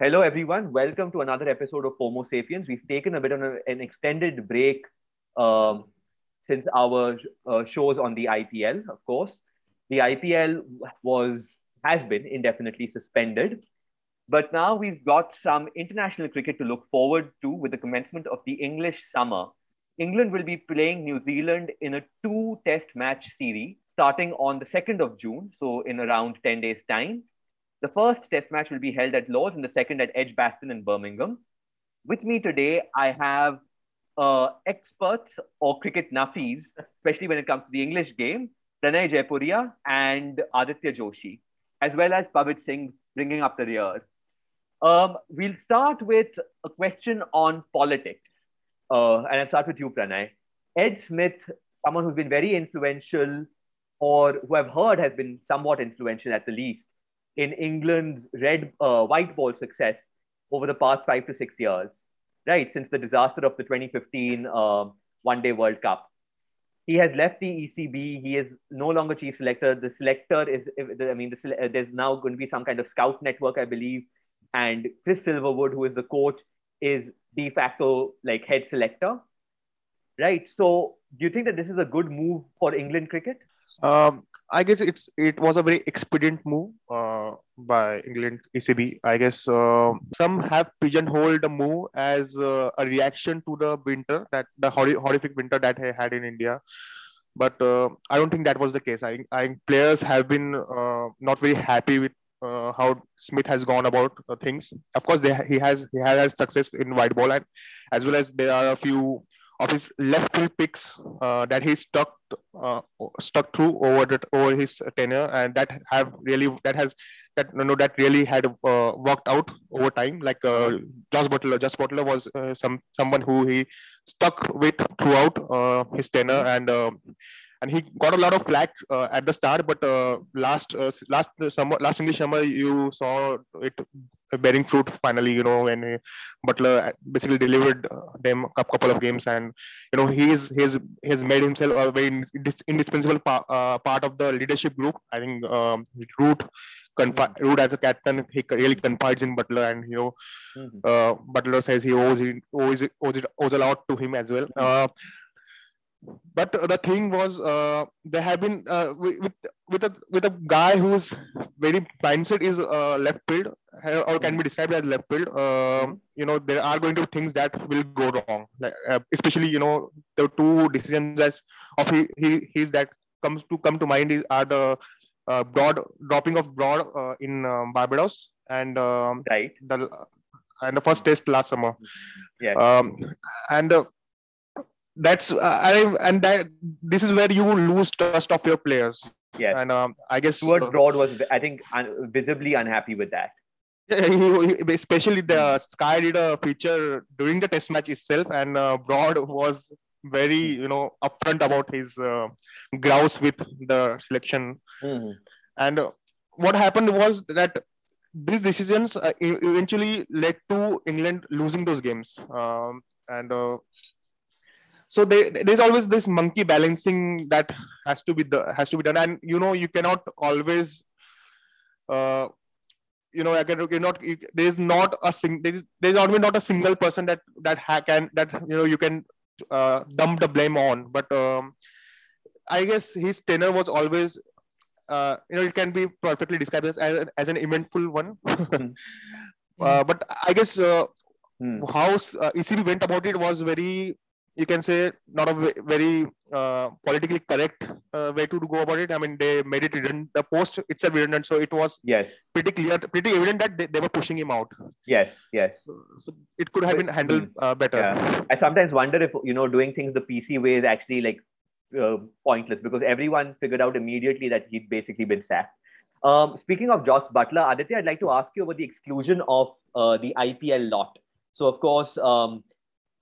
Hello, everyone. Welcome to another episode of Homo Sapiens. We've taken a bit of an extended break um, since our uh, shows on the IPL, of course. The IPL was has been indefinitely suspended, but now we've got some international cricket to look forward to with the commencement of the English summer. England will be playing New Zealand in a two-test match series starting on the 2nd of June, so in around 10 days' time. The first test match will be held at Lords and the second at Edgbaston in Birmingham. With me today, I have uh, experts or cricket nafis, especially when it comes to the English game, Pranay Jaipuria and Aditya Joshi, as well as Pavit Singh bringing up the rear. Um, we'll start with a question on politics. Uh, and I'll start with you, Pranay. Ed Smith, someone who's been very influential or who I've heard has been somewhat influential at the least in England's red uh, white ball success over the past five to six years, right? Since the disaster of the 2015 uh, One Day World Cup. He has left the ECB. He is no longer chief selector. The selector is, I mean, the, uh, there's now going to be some kind of scout network, I believe. And Chris Silverwood, who is the coach, is de facto like head selector, right? So, do you think that this is a good move for England cricket? Um, I guess it's it was a very expedient move uh, by England ECB. I guess uh, some have pigeonholed the move as uh, a reaction to the winter that the horrific winter that I had in India. But uh, I don't think that was the case. I, I think players have been uh, not very happy with uh, how Smith has gone about things. Of course, they, he has he has had success in white ball, and as well as there are a few of his left field picks uh, that he stuck uh, stuck through over the, over his tenure, and that have really that has that no, no that really had uh, worked out over time. Like uh, Josh Buttler, Josh Buttler was uh, some someone who he stuck with throughout uh, his tenure, and um, and he got a lot of flack uh, at the start, but uh, last uh, last summer, last English summer, you saw it bearing fruit finally. You know, when Buttler basically delivered uh, them a couple of games, and you know he's he's he's made himself a very indispensable pa- uh, part of the leadership group. I think um, Root confi- mm-hmm. Root as a captain, he really confides in Buttler, and you know, mm-hmm. uh, Buttler says he owes it, owes it, owes, it, owes a lot to him as well. Mm-hmm. Uh, but the thing was uh, there have been uh, with with a with a guy who's very mindset is uh, left field or can be described as left field. Uh, you know there are going to be things that will go wrong. Like, uh, especially you know the two decisions that of he, he his that comes to come to mind is are the uh, broad dropping of broad in um, barbados and um, right. the and the first test last summer. Yeah um, and that's uh, I, and that this is where you lose trust of your players. Yes. And um, I guess Stuart Broad was, I think, un- visibly unhappy with that. Yeah, he, he, especially the Sky did a feature during the test match itself, and uh, Broad was very, you know, upfront about his uh, grouse with the selection. Mm-hmm. And uh, what happened was that these decisions uh, eventually led to England losing those games. Um, and uh, so they, there's always this monkey balancing that has to be the has to be done and you know you cannot always uh, you know you're not there's not a sing there's, there's always not a single person that that ha- can that you know you can uh, dump the blame on but um, i guess his tenor was always uh, you know it can be perfectly described as, as, as an eventful one mm. uh, but i guess uh, mm. how uh, ECB went about it was very you can say not a very uh, politically correct uh, way to go about it. I mean, they made it redundant. The post itself redundant, so it was yes pretty clear, pretty evident that they, they were pushing him out. Yes, yes. So, so it could have been handled uh, better. Yeah. I sometimes wonder if you know doing things the PC way is actually like uh, pointless because everyone figured out immediately that he'd basically been sacked. Um, speaking of Josh Buttler, Aditya, I'd like to ask you about the exclusion of uh, the IPL lot. So, of course, um,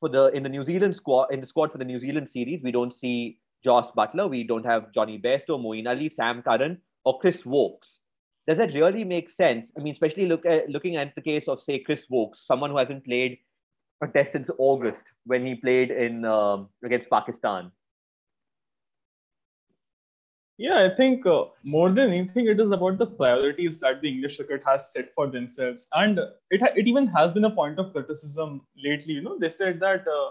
for the in the New Zealand squad in the squad for the New Zealand series, we don't see Josh Buttler, we don't have Jonny Bairstow, Moeen Ali, Sam Curran, or Chris Woakes. Does that really make sense? I mean, especially look at, looking at the case of say Chris Woakes, someone who hasn't played a test since August when he played in um, against Pakistan. Yeah, I think uh, more than anything, it is about the priorities that the English cricket has set for themselves, and it ha- it even has been a point of criticism lately. You know, they said that uh,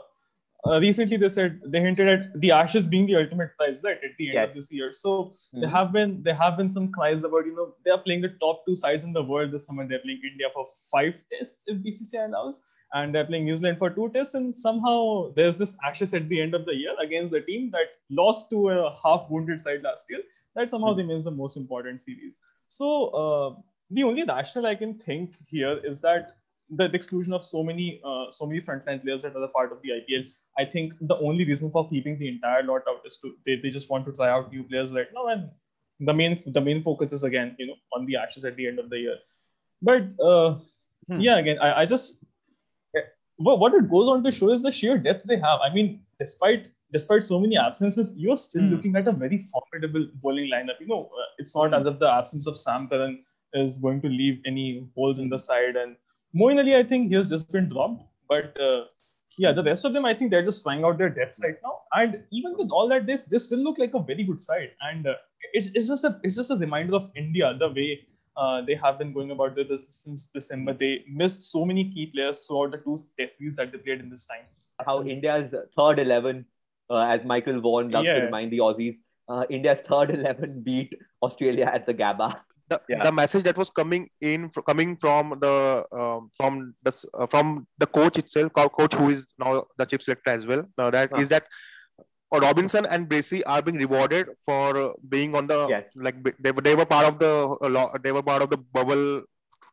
uh, recently they said they hinted at the Ashes being the ultimate prize, right, at the end Yes. of this year. So Mhm. there have been there have been some cries about you know they are playing the top two sides in the world this summer. They're playing India for five tests if BCCI allows, and they're playing New Zealand for two tests. And somehow there's this Ashes at the end of the year against the team that lost to a half wounded side last year. That somehow Mhm. remains the most important series. So uh, the only rationale I can think here is that the exclusion of so many uh, so many frontline players that are a part of the IPL. I think the only reason for keeping the entire lot out is to they, they just want to try out new players right now, and the main the main focus is again you know on the Ashes at the end of the year. But uh, Hmm. yeah, again I, I just what what it goes on to show is the sheer depth they have. I mean, despite despite so many absences, you're still Hmm. looking at a very formidable bowling lineup. You know, uh, it's not Hmm. as if the absence of Sam Curran is going to leave any holes in the side. And Moeen Ali, I think he has just been dropped. But uh, yeah, the rest of them, I think they're just flying out their depth right now. And even with all that, they, they still look like a very good side. And uh, it's, it's just a it's just a reminder of India, the way uh, they have been going about their business since December. They missed so many key players throughout the two test series that they played in this time. How Since- India's third 11, uh, as Michael Vaughan loves to remind the Aussies, uh, India's third 11 beat Australia at the Gabba. the, Yeah. the message that was coming in fr- coming from the um, from the uh, from the coach itself coach who is now the chief selector as well now that Huh. is that uh, Robinson and Bracey are being rewarded for uh, being on the Yes. like they, were- they were part of the uh, they were part of the bubble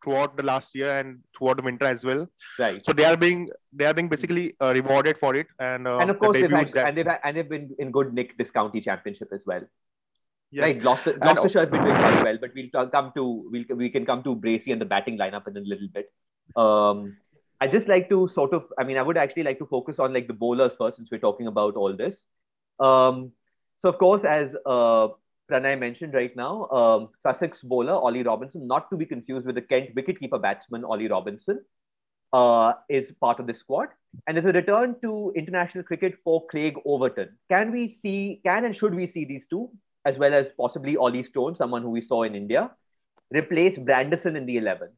throughout the last year and throughout the winter as well Right. so they are being they are being basically uh, rewarded for it and uh, and of the course, they've had, that- and they've had, and they've been in good nick this county championship as well. yes. Right, Gloucester, Gloucestershire has been doing quite well, but we'll come to we'll, we can come to Bracey and the batting lineup in a little bit. Um, I just like to sort of, I mean, I would actually like to focus on like the bowlers first, since we're talking about all this. Um, so of course, as uh, Pranay mentioned right now, um, Sussex bowler Ollie Robinson, not to be confused with the Kent wicketkeeper batsman Ollie Robinson, uh, is part of the squad. And there's a return to international cricket for Craig Overton. Can we see, can and should we see these two, as well as possibly Ollie Stone, someone who we saw in India, replace Brandison in the 11?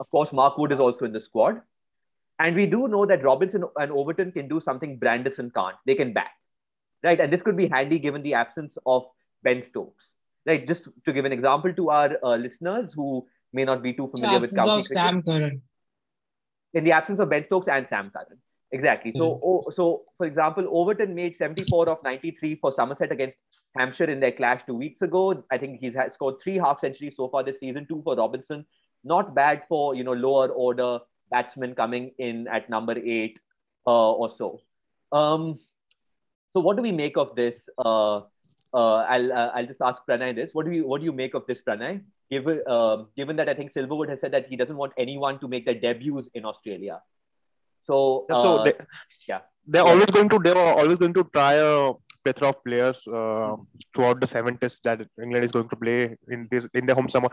Of course, Mark Wood is also in the squad. And we do know that Robinson and Overton can do something Brandison can't. They can bat, right? And this could be handy given the absence of Ben Stokes, right? Just to give an example to our uh, listeners who may not be too familiar with county cricket Sam Curran. in the absence of Ben Stokes and Sam Curran. Exactly. So, oh, so for example, Overton made 74 of 93 for Somerset against Hampshire in their clash two weeks ago. I think he's had scored three half centuries so far this season, two for Robinson. Not bad for you know lower order batsmen coming in at number eight uh, or so. Um, so, what do we make of this? Uh, uh, I'll uh, I'll just ask Pranay this. What do you what do you make of this, Pranay? Given uh, given that I think Silverwood has said that he doesn't want anyone to make their debuts in Australia. So, so uh, they, yeah. they're Yeah. always going to they are always going to try a plethora of players uh, throughout the seven tests that England is going to play in this in their home summer.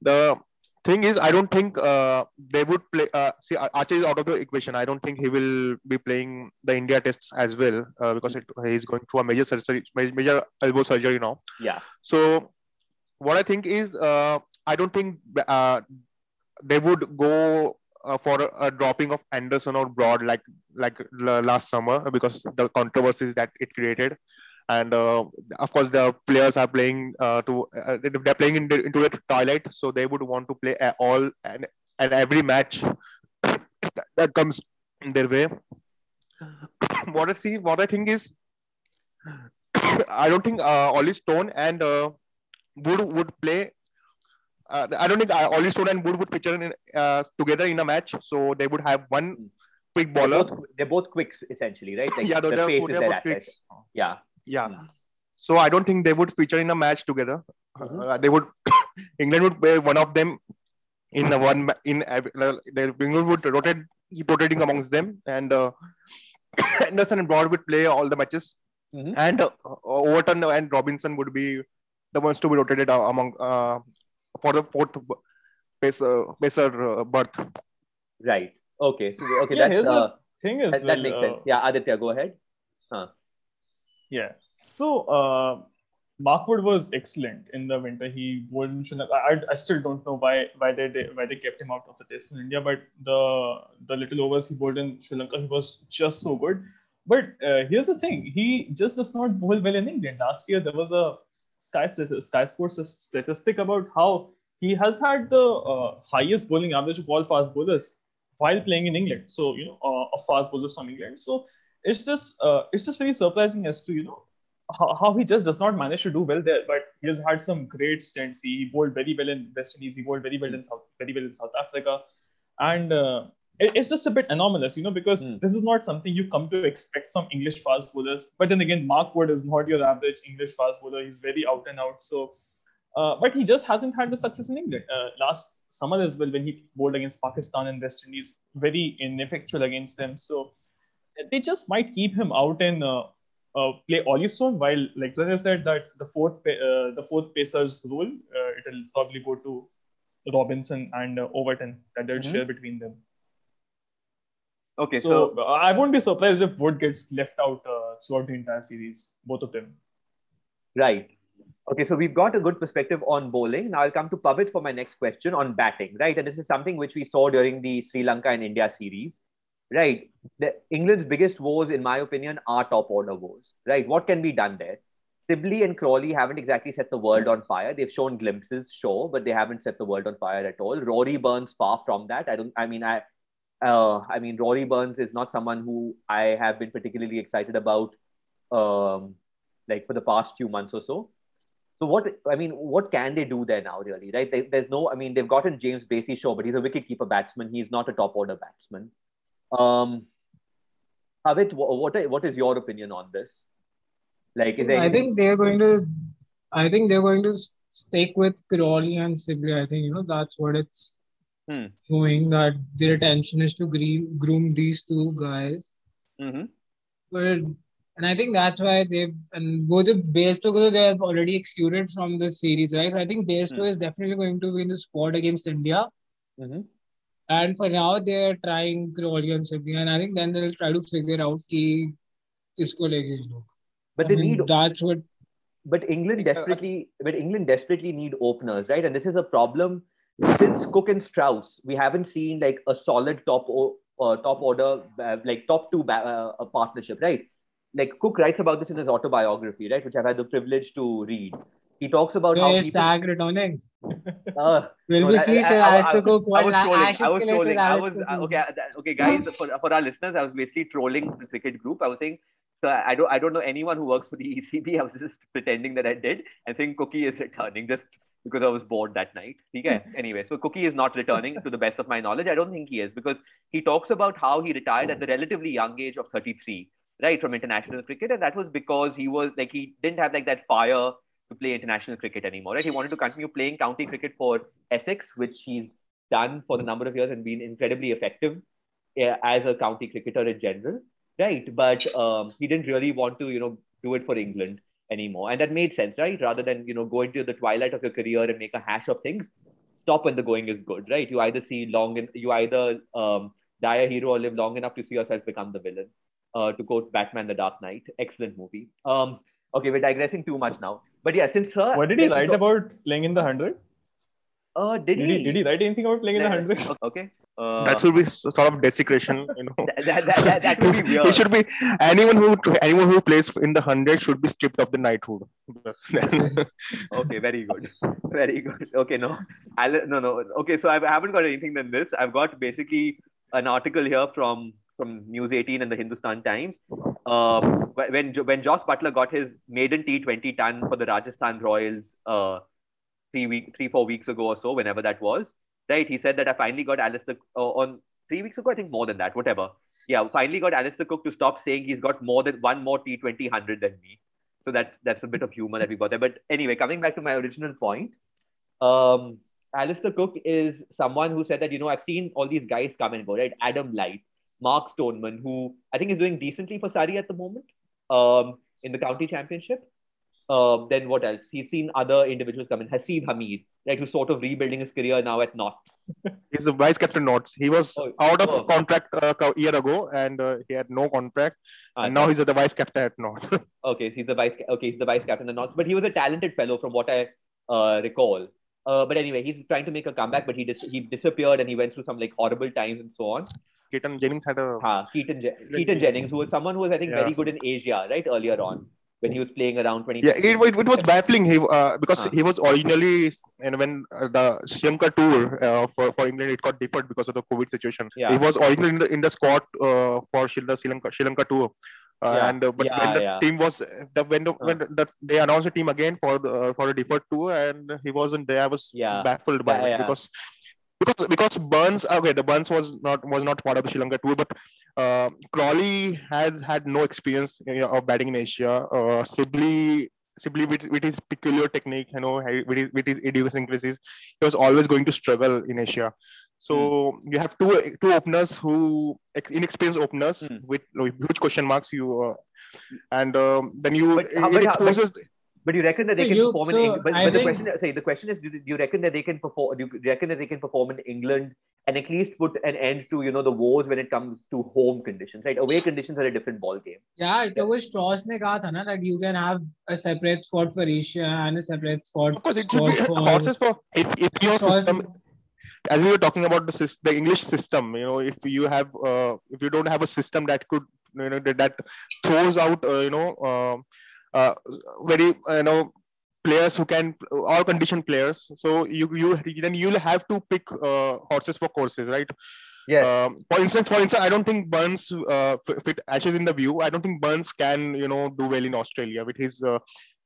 The thing is, I don't think uh, they would play. Uh, see, Ar- Archer is out of the equation. I don't think he will be playing the India tests as well uh, because it, he's going through a major surgery, major elbow surgery now. yeah, So, what I think is, uh, I don't think uh, they would go uh, for a, a dropping of Anderson or Broad like like last summer because the controversies that it created, and uh, of course the players are playing uh, to uh, they're playing in the, into the twilight, so they would want to play all and and every match that, comes their way. what I see, what I think is, I don't think uh, Ollie Stone and uh, Wood would play. Uh, I don't think uh, Ollie Stone and Wood would feature in, uh, together in a match. So they would have one quick they're bowler. both, they're both quicks essentially, right? Like yeah, the they're, pace they're is their both asset. quicks. Yeah, Yeah. Mm. So I don't think they would feature in a match together. Mhm. Uh, they would. England would play one of them in the one ma- in. every- uh, the England would rotate, keep rotating amongst them, and uh, Anderson and Broad would play all the matches, Mhm. and uh, Overton and Robinson would be the ones to be rotated uh, among uh, for the fourth pacer pacer uh, berth. right. Okay, so okay, Yeah, here's that's the uh, Thing is, that, that makes uh, sense. Yeah, Aditya, go ahead. Yeah. So uh, Mark Wood was excellent in the winter. He won. I, I still don't know why why they why they kept him out of the test in India, but the the little overs he bowled in Sri Lanka, he was just so good. But uh, here's the thing: he just does not bowl well in England. Last year there was a Sky Sky Sports statistic about how he has had the uh, highest bowling average of all fast bowlers while playing in England. So you know, uh, of fast bowlers from England. So it's just uh, it's just very surprising as to you know how, how, he just does not manage to do well there. But he has had some great stints. He bowled very well in West Indies. He bowled very well in South very well in South Africa, and uh, it, it's just a bit anomalous, you know, because mm. this is not something you come to expect from English fast bowlers. But then again, Mark Wood is not your average English fast bowler. He's very out and out. So, uh, but he just hasn't had the success in England. Uh, last summer as well, when he bowled against Pakistan and West Indies, very ineffectual against them. So they just might keep him out and uh, uh, play Ollie While, like Pranay said, that the fourth uh, the fourth pacer's role, uh, it'll probably go to Robinson and uh, Overton that they'll mm-hmm. share between them. Okay, so, so, I won't be surprised if Wood gets left out uh, throughout the entire series, both of them. Right. Okay, so we've got a good perspective on bowling. Now I'll come to Pavit for my next question on batting, right? And this is something which we saw during the Sri Lanka and India series right? The, England's biggest woes, in my opinion, are top order woes, right? What can be done there? Sibley and Crawley haven't exactly set the world on fire. They've shown glimpses, sure, but they haven't set the world on fire at all. Rory Burns far from that. I don't. I mean, I. Uh, I mean, Rory Burns is not someone who I have been particularly excited about, um, like for the past few months or so. So what? I mean, what can they do there now, really? Right? They, there's no. I mean, they've gotten James Bracey, sure, but he's a wicketkeeper batsman. He's not a top order batsman. Um, Pavit, what, what is your opinion on this? Like, is I think they're going to, I think they're going to stick with Crawley and Sibley. I think you know that's what it's hmm. showing that their attention is to groom, groom these two guys. Mm-hmm. But and I think that's why they and both the Bairstow they have already excluded from the series, right? So I think Bairstow hmm. is definitely going to be in the squad against India. Mm-hmm. And for now, they're trying and Sibley, and I think then they'll try to figure out ki kisko lege log. But I they mean, need that's what. But England desperately, but England desperately need openers, right? And this is a problem since Cook and Strauss. We haven't seen like a solid top uh, top order, uh, like top two ba- uh, partnership, right? Like Cook writes about this in his autobiography, right, which I've had the privilege to read. He talks about so how returning. Uh, Will we see Sir Cook I was trolling. I was trolling. I was okay. Okay, guys. For, for our listeners, I was basically trolling the cricket group. I was saying, so I don't I don't know anyone who works for the ECB. I was just pretending that I did and saying Cookie is returning just because I was bored that night. Okay. anyway, so Cookie is not returning to the best of my knowledge. I don't think he is because he talks about how he retired at the relatively young age of 33, right, from international cricket, and that was because he was like he didn't have like that fire to play international cricket anymore. Right? He wanted to continue playing county cricket for Essex, which he's done for the number of years and been incredibly effective uh, as a county cricketer in general. Right, but um, he didn't really want to, you know, do it for England anymore, and that made sense, right? Rather than you know go into the twilight of your career and make a hash of things, stop when the going is good, right? You either see long, in, you either um, die a hero or live long enough to see yourself become the villain. Uh, to quote Batman: The Dark Knight, excellent movie. Um, okay, we're digressing too much now. But yeah, since her. What did he write about playing in the hundred? Uh, did, did he? he? Did he write anything about playing in the hundred? Okay. Uh, that would be sort of desecration, you know. that, that, that, that would be weird. It should be anyone who anyone who plays in the hundred should be stripped of the knighthood. okay, very good, very good. Okay, no, I'll, no, no. Okay, so I haven't got anything than this. I've got basically an article here from from News 18 and the Hindustan Times. Um, when when Jos Buttler got his maiden T20 ton for the Rajasthan Royals uh, three week three four weeks ago or so, whenever that was, right? He said that I finally got Alastair uh, on three weeks ago, I think more than that, whatever. Yeah, finally got Alastair Cook to stop saying he's got more than one more T20 hundred than me. So that's that's a bit of humor that we got there. But anyway, coming back to my original point. Um, Alastair Cook is someone who said that, you know, I've seen all these guys come and go, right? Adam Lyth, Mark Stoneman, who I think is doing decently for Surrey at the moment um, in the county championship. Uh, then what else? He's seen other individuals come in. Haseeb Hameed, like who's sort of rebuilding his career now at North. He's the vice captain North. He was oh, out of oh. contract uh, a year ago, and uh, he had no contract. Ah, and now he's the vice captain at North. okay, he's the vice. Okay, he's the vice captain at North. But he was a talented fellow, from what I uh, recall. Uh, but anyway, he's trying to make a comeback, but he dis- he disappeared and he went through some like horrible times and so on. Keaton Jennings had a. Ha, Keaton, Je- Keaton Jennings, who was someone who was I think yeah. very good in Asia, right earlier on when he was playing around 20. Yeah, it, it, it was baffling. He uh, because he was originally and when uh, the Sri Lanka tour uh, for, for England it got deferred because of the COVID situation. Yeah. He was originally in the, in the squad uh, for Sri Lanka Sri Lanka tour. Uh, yeah. And uh, but yeah, when the yeah. team was the when the, when the, they announced the team again for the uh, for a deferred tour and he wasn't there, I was baffled by it because because because Burns okay the Burns was not was not part of the Sri Lanka tour, but uh, Crawley has had no experience of batting in Asia. Uh, Sibley Sibley with, with his peculiar technique, you know, with his, with his idiosyncrasies, he was always going to struggle in Asia. So mm. you have two two openers who inexperienced openers mm. with huge question marks. You uh, and um, then you but, it, it exposes. But, but you reckon that they can you, perform so in England? But, but the question, say, the question is, do, do you reckon that they can perform? Do you reckon that they can perform in England and at least put an end to you know the woes when it comes to home conditions? Right, away conditions are a different ball game. Yeah, it was Strauss ne kaha tha na, that you can have a separate squad for Asia and a separate squad. Of course, it should be for, horses for if, if your system as we were talking about the the English system, you know, if you have uh, if you don't have a system that could you know that, that throws out uh, you know uh, uh very you know players who can all condition players, so you you then you'll have to pick uh, horses for courses, right? Yeah. Um, for instance, for instance, I don't think Burns uh, fit Ashes in the view. I don't think Burns can you know do well in Australia with his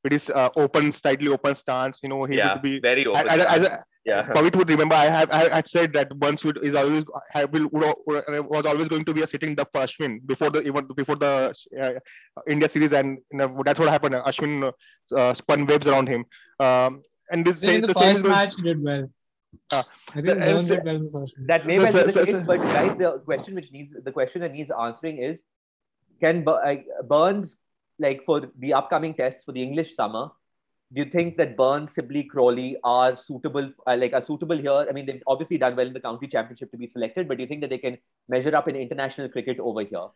with his open, slightly open stance. You know, he yeah, would be very open. As, as, as, yeah. Pavit would remember I have I had said that Burns would is always have, will, was always going to be a sitting duck for Ashwin before the even before the uh, India series and you know, that's what happened. Ashwin uh, spun waves around him. Um, and this in the, the first match he did well. Uh, I think uh, did well in the first That may well be the case, but guys, the question which needs the question that needs answering is: Can Burns like for the upcoming tests for the English summer? do you think that Burns, Sibley, Crawley are suitable, uh, like are suitable here? I mean, they've obviously done well in the county championship to be selected, but do you think that they can measure up in international cricket over here?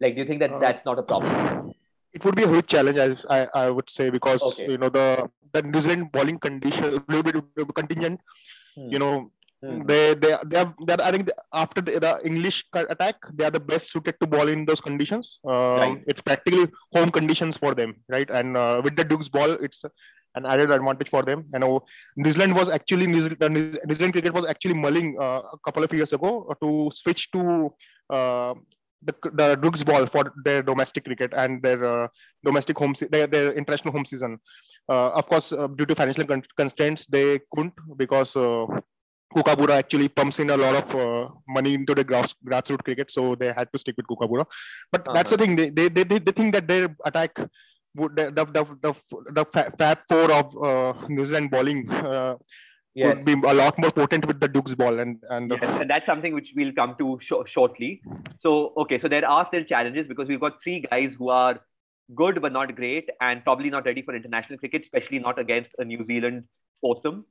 Like, do you think that uh, that's not a problem? It would be a huge challenge, I, I, I would say, because okay. you know the the New Zealand bowling condition, a little bit contingent. Hmm. You know, hmm They they they are, they are I think after the, English attack they are the best suited to ball in those conditions. Uh, right. It's practically home conditions for them, right? And uh, with the Duke's ball, it's an added advantage for them. You know, New Zealand was actually New Zealand, New Zealand cricket was actually mulling uh, a couple of years ago to switch to uh, the, the Duke's ball for their domestic cricket and their uh, domestic home their, their international home season. Uh, of course, uh, due to financial constraints, they couldn't because Kookaburra actually pumps in a lot of uh, money into the grass, grassroots cricket, so they had to stick with Kookaburra. But uh-huh. that's the thing; they, they they they think that their attack would the the the, the, the Fab Four of uh, New Zealand bowling uh, yes. would be a lot more potent with the Duke's ball, and and, yes, and that's something which we'll come to sh- shortly. So okay, so there are still challenges because we've got three guys who are good but not great, and probably not ready for international cricket, especially not against a New Zealand foursome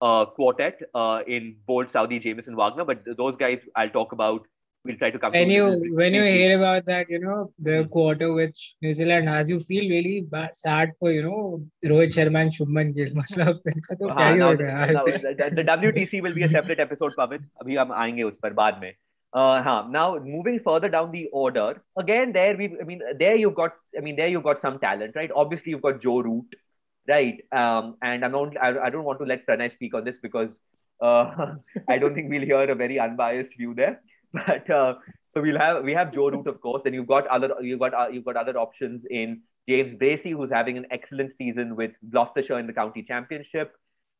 uh, quartet uh, in Boult Southee, Jamieson Wagner. But those guys I'll talk about. We'll try to come. When to you when you hear about that, you know the hmm. quarter which New Zealand has, you feel really bad, sad for you know Rohit Sharma and Shubman Gill. मतलब इनका तो क्या The WTC will be a separate episode, Pavit. अभी हम आएंगे उस पर बाद में. Uh, huh. Now moving further down the order, again there we, I mean, there you've got, I mean, there you've got some talent, right? Obviously you've got Joe Root, right? Um, and I'm not, I, I don't want to let Pranay speak on this because uh, I don't think we'll hear a very unbiased view there. But uh, so we'll have we have Joe Root, of course. Then you've got other you've got uh, you've got other options in James Bracey, who's having an excellent season with Gloucestershire in the county championship.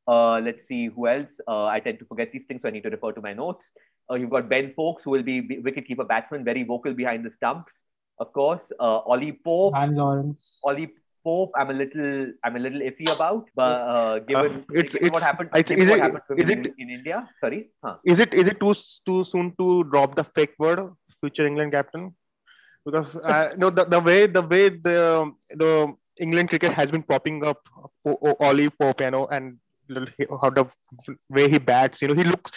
Uh, let's see who else. Uh, I tend to forget these things, so I need to refer to my notes. Uh, you've got Ben Foakes, who will be wicketkeeper batsman, very vocal behind the stumps, of course. Uh, Ollie Pope, Dan Lawrence. Ollie Pope, I'm a little, I'm a little iffy about. But uh, given, uh, it's, given it's, what happened, it's, is what it, happened is in, it, in India, sorry, huh. is it is it too too soon to drop the fake word future England captain? Because uh, no, the, the way the way the the England cricket has been popping up Ollie Pope, you know, and how the way he bats, you know, he looks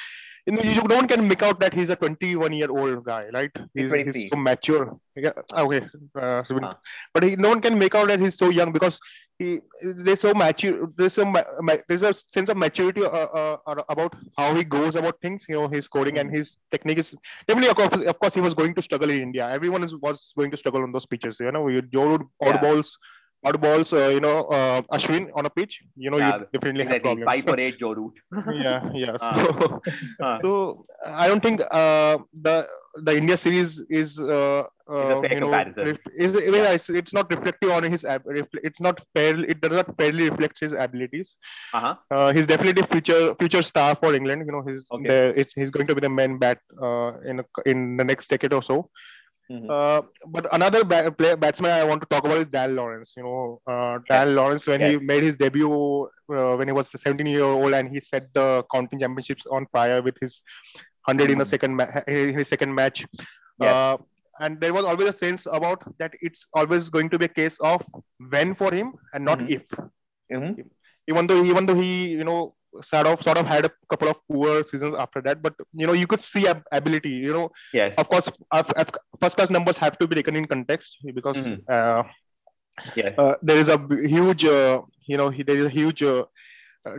you know, you, no one can make out that he's a 21 year old guy, right? He's, he's so mature. Yeah, okay. Uh, huh. But he, no one can make out that he's so young because he there's so mature. There's some there's a sense of maturity uh, uh, about how he goes about things. You know, his coding and his technique is definitely of course, of course he was going to struggle in India. Everyone is, was going to struggle on those pitches. You know, you Joe odd yeah. Odd balls, uh, you know, uh, Ashwin on a pitch, you know, yeah, you definitely have problems. Eight Joe Root. yeah, yeah. Uh, so, uh, so, I don't think uh, the the India series is uh, uh, you know, is, yeah. it's, it's not reflective on his ab- it's not fair it does not fairly reflect his abilities uh-huh. uh, he's definitely future future star for england you know he's okay. the, it's, he's going to be the main bat uh, in in the next decade or so Mm-hmm. Uh, but another ba- play, batsman I want to talk about is Dan Lawrence. You know, uh, Dan yes. Lawrence when yes. he made his debut uh, when he was 17 year old and he set the counting championships on fire with his 100 mm-hmm. in the mm-hmm. second ma- in his second match. Yes. Uh, and there was always a sense about that it's always going to be a case of when for him and not mm-hmm. if. Even though even though he you know sort of sort of had a couple of poor seasons after that but you know you could see ab- ability you know yes of course first class numbers have to be taken in context because mm-hmm. uh, yes. Uh, there is a huge uh, you know there is a huge uh,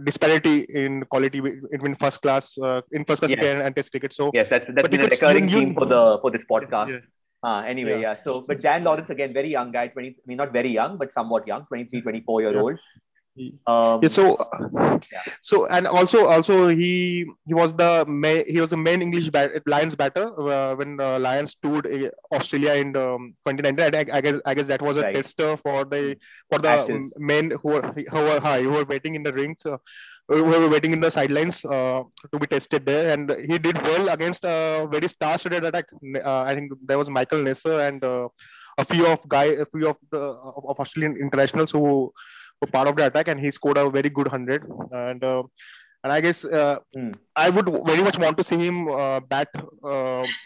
disparity in quality between first class uh, in first class yes. and, and test cricket so yes that's that's been a recurring theme for the for this podcast yeah. Uh, anyway, yeah. yeah. So, but Dan Lawrence again, very young guy, 20, I mean, not very young, but somewhat young, 23, 24 year yeah. old. Um, yeah, so yeah. so and also also he he was the main he was the main English bat, Lions batter uh, when the Lions toured uh, Australia in um, 2019. I, I, guess I guess that was a right. tester for the for the Ashes. men who were who were, who were waiting in the rings. Uh, who were waiting in the sidelines uh, to be tested there, and he did well against a very star-studded attack. Uh, I think there was Michael Neser and uh, a few of guy, a few of the of Australian internationals who part of the attack, and he scored a very good hundred. And uh, and I guess uh, mm. I would very much want to see him uh, bat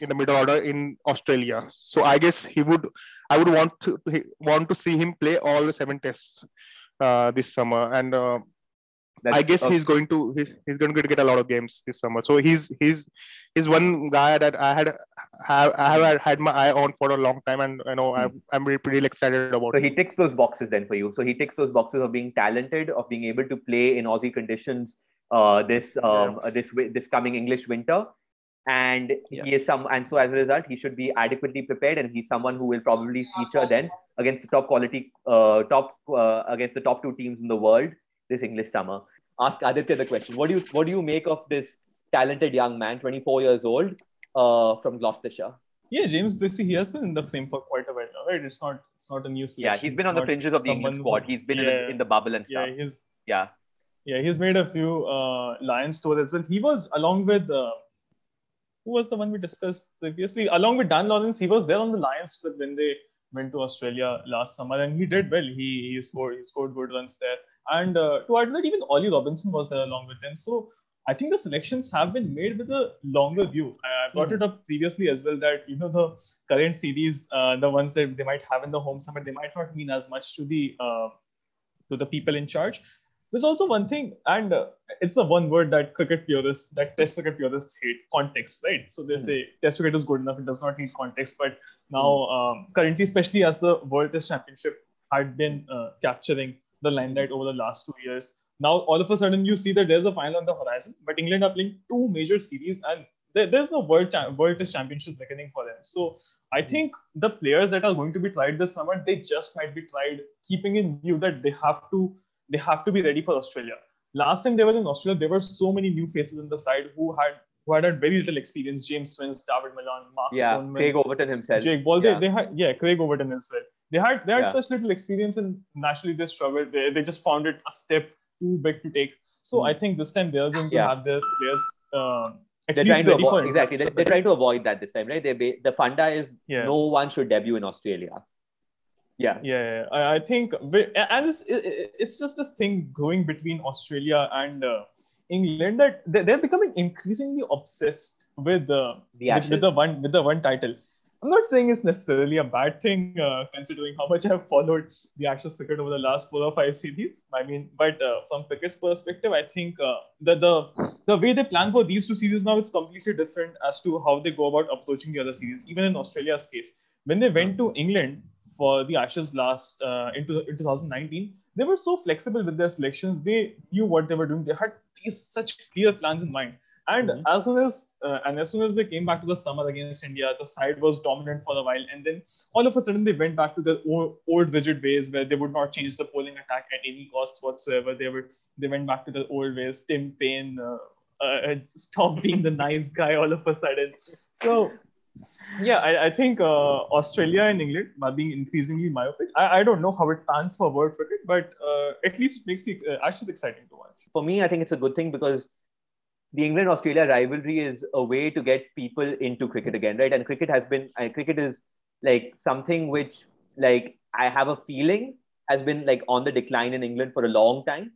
in the middle order in Australia. So I guess he would. I would want to want to see him play all the seven tests uh, this summer, and uh, that's, I guess he's going to he's, he's going to get a lot of games this summer. So he's he's he's one guy that I had have I have had my eye on for a long time, and you know I'm I'm really, really excited about. So he ticks those boxes then for you. So he ticks those boxes of being talented, of being able to play in Aussie conditions. Uh, this um yeah. this this coming English winter, and yeah. he is some and so as a result he should be adequately prepared and he's someone who will probably feature then against the top quality uh, top uh, against the top two teams in the world this English summer. Ask Aditya the question. What do you what do you make of this talented young man, 24 years old, uh, from Gloucestershire? Yeah, James Bracey, he has been in the frame for quite a while now, right? It's not it's not a new selection. Yeah, he's been it's on the fringes of the England squad. He's been yeah, in, the, in, the, bubble and stuff. Yeah, he's yeah. Yeah, he's made a few uh, Lions tours as well. He was along with uh, who was the one we discussed previously? Along with Dan Lawrence, he was there on the Lions when they went to Australia last summer, and he did well. He he scored he scored good runs there. And uh, to add that, even Ollie Robinson was there along with them. So I think the selections have been made with a longer view. I brought mm. it up previously as well that you know the current series, uh, the ones that they might have in the home summit, they might not mean as much to the uh, to the people in charge. There's also one thing, and uh, it's the one word that cricket purists, that Test cricket purists hate: context, right? So they mm. say Test cricket is good enough; it does not need context. But now, mm. um, currently, especially as the World Test Championship had been uh, capturing the limelight over the last two years. Now, all of a sudden, you see that there's a final on the horizon, but England are playing two major series and there, there's no World, Cha- World Test Championship reckoning for them. So, I hmm. think the players that are going to be tried this summer, they just might be tried keeping in view that they have to they have to be ready for Australia. Last time they were in Australia, there were so many new faces on the side who had who had had very little experience. James Vince, David Malan, Mark yeah, Stoneman, Craig Overton himself, Jake Ball. Yeah. They, they had yeah, Craig Overton as well. They had they had yeah. such little experience and naturally they struggled. They, they just found it a step too big to take. So mm. I think this time they're going to yeah. have their players uh, they're trying to avoid, exactly. They're, they're, trying to avoid that this time, right? They the funda is yeah. no one should debut in Australia. Yeah, yeah. I, I think, and it's, it's just this thing going between Australia and uh, England that they're becoming increasingly obsessed with, uh, the with, with the one with the one title I'm not saying it's necessarily a bad thing, uh, considering how much I've followed the Ashes cricket over the last four or five series. I mean, but uh, from cricket's perspective, I think uh, that the the way they plan for these two series now it's completely different as to how they go about approaching the other series. Even in Australia's case, when they went to England for the Ashes last uh, into in 2019, they were so flexible with their selections. They knew what they were doing. They had these such clear plans in mind and mm-hmm. as soon as uh, and as soon as they came back to the summer against India, the side was dominant for a while, and then all of a sudden they went back to the old, old rigid ways where they would not change the bowling attack at any cost whatsoever. They were they went back to the old ways. Tim Paine uh, uh, stopped being the nice guy all of a sudden. So yeah, I, I think uh, Australia and England are being increasingly myopic. I, I don't know how it pans for world cricket, but uh, at least it makes the uh, Ashes exciting to watch. For me, I think it's a good thing because the England Australia rivalry is a way to get people into cricket again, right? And cricket has been, cricket is like something which, like, I have a feeling has been like on the decline in England for a long time,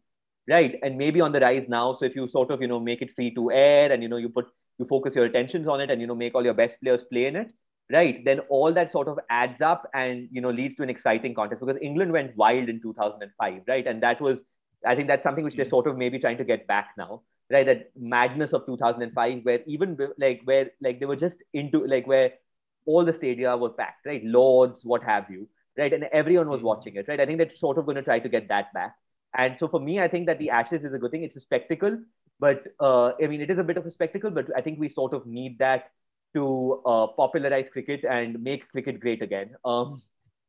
right? And maybe on the rise now. So if you sort of, you know, make it free to air and, you know, you put, you focus your attentions on it and, you know, make all your best players play in it, right? Then all that sort of adds up and, you know, leads to an exciting contest because England went wild in 2005, right? And that was, I think that's something which they're mm. sort of maybe trying to get back now right? That madness of 2005 where even like where like they were just into like where all the stadia were packed right? Lords what have you right? And everyone was mm. watching it right? I think they're sort of going to try to get that back. And so for me i think that the ashes is a good thing. It's a spectacle but uh, i mean it is a bit of a spectacle but i think we sort of need that to uh, popularize cricket and make cricket great again um,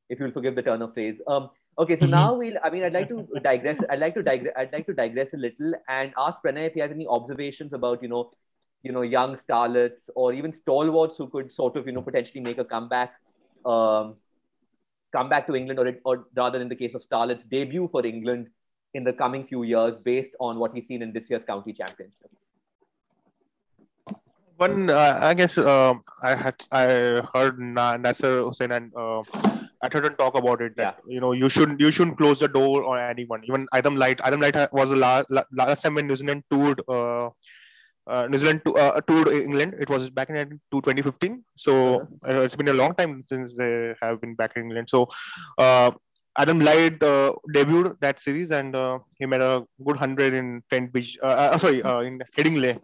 if you'll forgive the turn of phrase um, Okay, so mm-hmm. now we'll. I mean, I'd like to digress. I'd like to digress. I'd like to digress a little and ask Pranay if he has any observations about you know, you know, young starlets or even stalwarts who could sort of you know potentially make a comeback, um, come back to England, or or rather in the case of starlets, debut for England in the coming few years based on what he's seen in this year's county championship. One, uh, I guess uh, I had I heard Nasser Hussain and. Uh, Atherton talk about it that yeah. you know you shouldn't you shouldn't close the door on anyone. Even Adam Lyth, Adam Lyth was the last, last time when New Zealand toured. Uh, uh, New Zealand to, uh, toured England. It was back in 2015. So uh, it's been a long time since they have been back in England. So uh, Adam Lyth uh, debuted that series and uh, he made a good hundred in Trent Bridge. Uh, sorry, in Headingley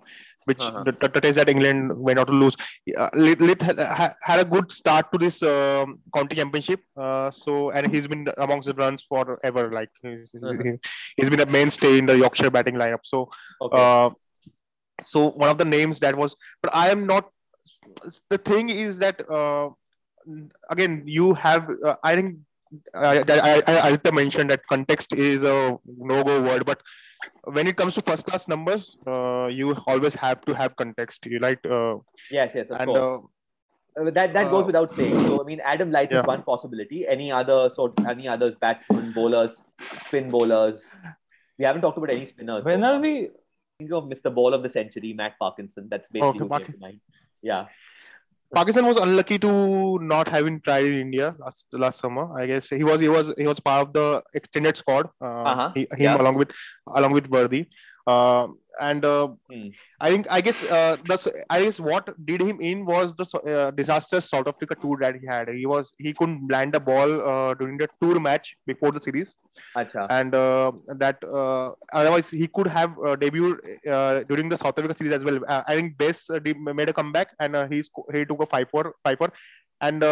which uh-huh. the, the, test that England went out to lose. Uh, Lyth had, had, a good start to this um, county championship. Uh, so and he's been amongst the runs forever. Like he's, uh-huh. he's been a mainstay in the Yorkshire batting lineup. So, okay. uh, so one of the names that was, but I am not. The thing is that uh, again, you have. Uh, I think I, I, I, I mentioned that context is a no-go word, but when it comes to first class numbers, uh, you always have to have context. You like uh, yes, yes, of and, course. Uh, uh that that goes uh, without saying. So I mean, Adam Lyth yeah. is one possibility. Any other sort, any others, batsmen, bowlers, spin bowlers. We haven't talked about any spinners. When are we? Think of Mr. Ball of the Century, Matt Parkinson. That's basically okay, what mind. Yeah. Parkinson was unlucky to not having tried in India last last summer. I guess he was he was he was part of the extended squad. Uh, uh-huh. he, him yeah. along with along with Virdi. Uh, and uh, hmm. I think I guess uh, the I guess what did him in was the uh, disastrous South Africa tour that he had. He was he couldn't land the ball uh, during the tour match before the series, Achha. and uh, that uh, otherwise he could have uh, debuted uh, during the South Africa series as well. Uh, I think Bess uh, made a comeback and uh, he he took a five four five four, and.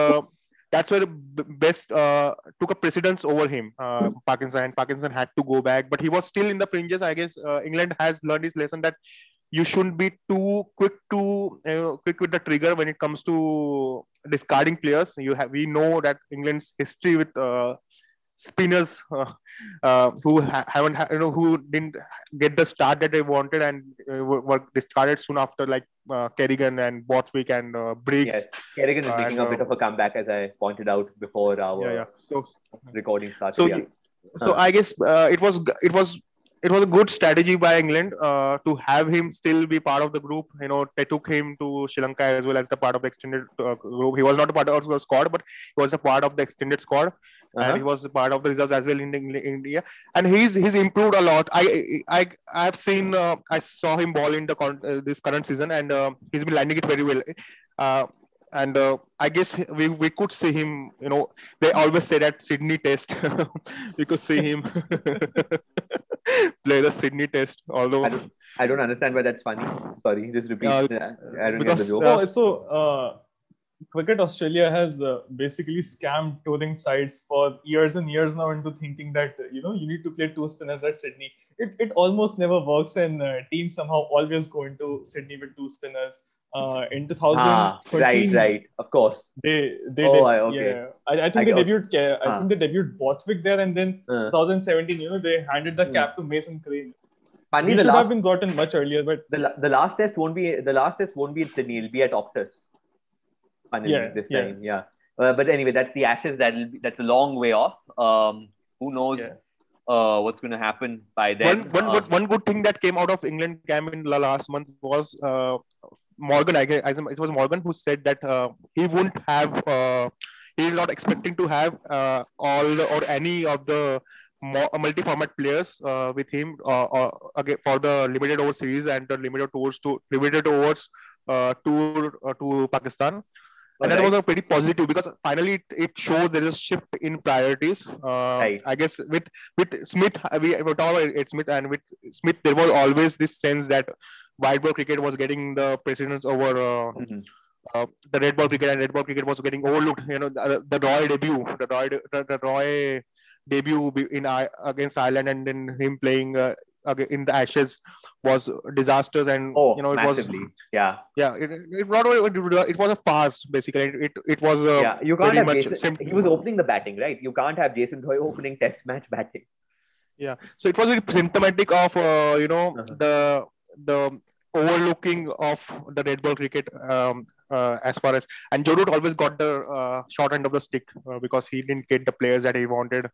That's where Bess uh, took a precedence over him, uh, Parkinson, and Parkinson had to go back. But he was still in the fringes. I guess uh, England has learned his lesson that you shouldn't be too quick to uh, quick with the trigger when it comes to discarding players. You have we know that England's history with uh, spinners uh, uh, who ha- haven't ha- you know who didn't get the start that they wanted and uh, were discarded soon after like uh, Kerrigan and Borthwick and uh, Briggs. Yes, Kerrigan is making a bit of a comeback as I pointed out before our yeah, yeah. So, recording started. So, yeah. so I guess uh, it was it was it was a good strategy by England uh, to have him still be part of the group. You know, they took him to Sri Lanka as well as the part of the extended uh, group. He was not a part of the squad, but he was a part of the extended squad, uh-huh. and he was part of the reserves as well in, in India. And he's he's improved a lot. I I I've seen uh, I saw him ball in the con- uh, this current season, and uh, he's been landing it very well. Uh, and uh, I guess we, we could see him. You know, they always say that Sydney Test. we could see him play the Sydney Test. Although I don't, I don't understand why that's funny. Sorry, just repeat. Uh, I don't because, get the joke. Uh, so, uh, Cricket Australia has uh, basically scammed touring sites for years and years now into thinking that you know you need to play two spinners at Sydney. It, it almost never works, and uh, teams somehow always go into Sydney with two spinners uh, in 2013. Ah, right, right, of course. They they oh, did, okay. yeah. I, I think I they debuted. I ah. think they debuted Borthwick there, and then uh. 2017, you know, they handed the hmm. cap to Mason Crane. Funny, we should last, have been gotten much earlier, but the, the last test won't be the last test won't be in Sydney. It'll be at Optus. Funny yeah, this yeah. time, yeah. Uh, but anyway, that's the Ashes. That that's a long way off. Um, who knows? Yeah. Uh, what's going to happen by then? One, one, uh, good, one good thing that came out of England camp in the last month was uh, Morgan, I guess it was Morgan who said that uh, he wouldn't have, uh, he is not expecting to have uh, all the, or any of the multi-format players uh, with him uh, uh, again for the limited over series and the limited tours to limited overs tour to Pakistan. And that was a pretty positive because finally it, it shows there is a shift in priorities. Right. I guess with with Smith, we were talking about Smith, and with Smith there was always this sense that white ball cricket was getting the precedence over uh, mm-hmm. uh, the red ball cricket, and red ball cricket was getting overlooked. You know, the, the Roy debut, the Roy, the, the Roy debut in against Ireland, and then him playing uh, in the Ashes was disasters and oh, you know it massively. was yeah, yeah. It, it not it, it was a farce basically. It it, was uh, yeah. You can't have Jason, he was opening the batting, right? You can't have Jason Roy opening Test match batting. Yeah, so it was symptomatic of uh, you know uh-huh. the the overlooking of the red ball cricket um, uh, as far as and Joe Root always got the uh, short end of the stick uh, because he didn't get the players that he wanted,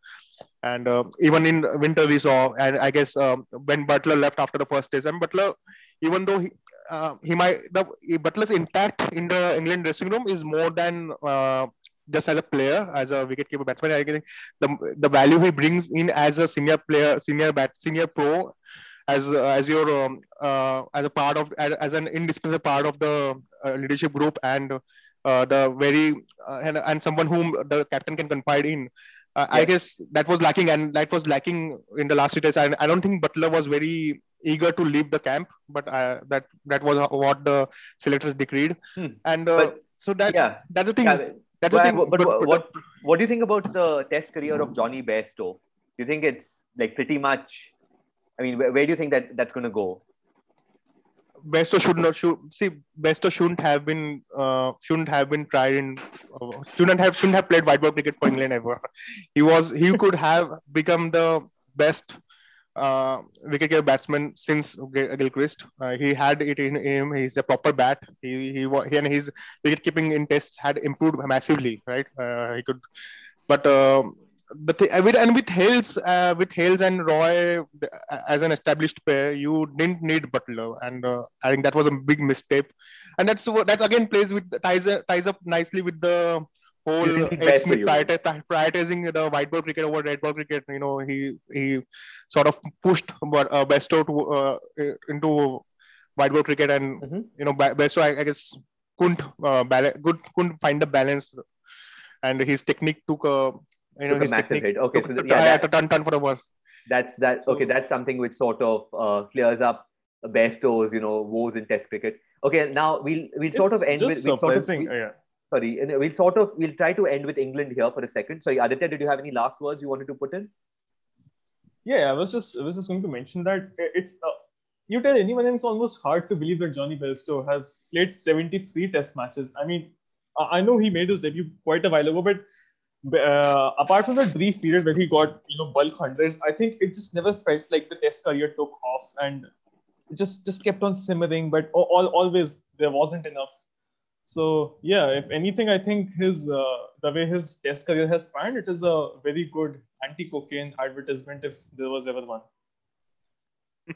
and uh, even in winter we saw and I guess um, when Buttler left after the first test and Buttler, even though he uh, he might the Buttler's impact in the England dressing room is more than uh, just as a player, as a wicketkeeper batsman, I think the the value he brings in as a senior player, senior bat, senior pro as uh, as your um, uh, as a part of as, as, an indispensable part of the uh, leadership group and the very and, and someone whom the captain can confide in. Uh, yeah. I guess that was lacking, and that was lacking in the last two days. And I don't think Buttler was very eager to leave the camp, but uh, that that was what the selectors decreed. Hmm. And uh, but, so that yeah. that's the thing. Yeah. That's but, the thing. But, but, but, what what do you think about the Test career of Jonny Bairstow? Do you think it's like pretty much I mean, where, where do you think that that's going to go? Bairstow should not should see Bairstow shouldn't have been uh, shouldn't have been tried in uh, shouldn't have shouldn't have played white ball cricket for England ever. He was he could have become the best uh, wicketkeeper batsman since Gilchrist. Uh, he had it in him. He's a proper bat. He he, he and his wicket keeping in tests had improved massively. Right. Uh, he could, but uh, the thing with and with Hales, uh, with Hales and Roy as an established pair, you didn't need Buttler, and uh, I think that was a big mistake. And that's that again plays with ties ties up nicely with the whole Ed Smith prioritizing the white ball cricket over red ball cricket. You know, he he sort of pushed uh, Bairstow to uh, into white ball cricket, and mm-hmm. you know, Bairstow I, I guess couldn't uh, balance, couldn't find the balance, and his technique took a you know, his massive hit. Okay, so yeah, that, ton, ton for a verse. That's that. So, okay, that's something which sort of uh, clears up Bairstow's, you know, woes in Test cricket. Okay, now we'll we'll sort of end with we'll sort of, we'll, yeah. Sorry, we'll sort of we'll try to end with England here for a second. So, Aditya, did you have any last words you wanted to put in? Yeah, I was just I was just going to mention that it's uh, you tell anyone it's almost hard to believe that Jonny Bairstow has played 73 Test matches. I mean, I know he made his debut quite a while ago, but uh, apart from that brief period where he got you know bulk hundreds, I think it just never felt like the Test career took off, and just just kept on simmering. But all, always there wasn't enough. So yeah, if anything, I think his uh, the way his Test career has spanned, it is a very good anti-cocaine advertisement if there was ever one.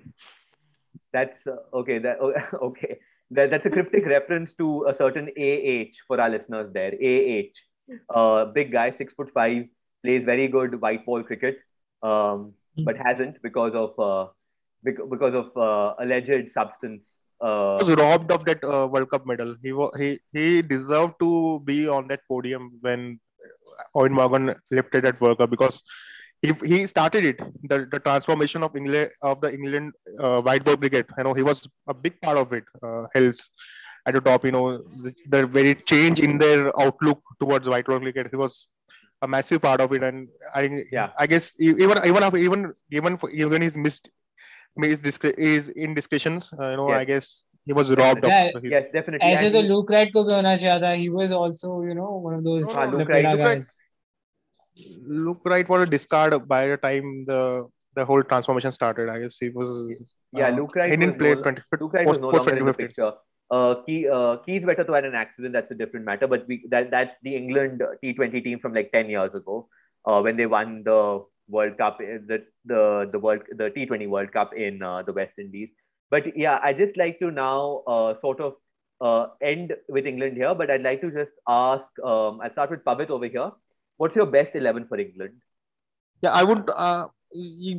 That's uh, okay. That okay. That, that's a cryptic reference to a certain AH for our listeners there. AH uh, big guy, six foot five, plays very good white ball cricket, um, hmm. but hasn't because of uh, because of uh, alleged substance Uh, was robbed of that uh, World Cup medal. He he he deserved to be on that podium when Eoin Morgan lifted that World Cup because he, he started it the, the transformation of England of the England uh, white ball cricket. You know he was a big part of it. Uh, Hales at the top. You know the, the very change in their outlook towards white ball cricket. He was a massive part of it, and I yeah I guess even even even even even his missed is is in discussions. Uh, you know, Yes. I guess he was robbed Yeah, of his. yes definitely ऐसे And तो he- Luke Wright को भी होना चाहिए था. He was also, you know, one of those no, no, Luke Lepeda Wright- Luke Wright- guys. Look right was a discard by the time the the whole transformation started. I guess he was. Yeah, uh, Luke Wright He didn't was play no- 20. Luke Wright was no post- longer in the 2015. picture. Uh, Key, uh, Kieswetter to had an accident. That's a different matter. But we that that's the England T20 team from like ten years ago, uh, when they won the World Cup, uh, the the the World the T20 World Cup in uh, the West Indies. But yeah, I just like to now uh, sort of uh, end with England here. But I'd like to just ask. Um, I'll start with Pavit over here. What's your best eleven for England? Yeah, I would. Uh,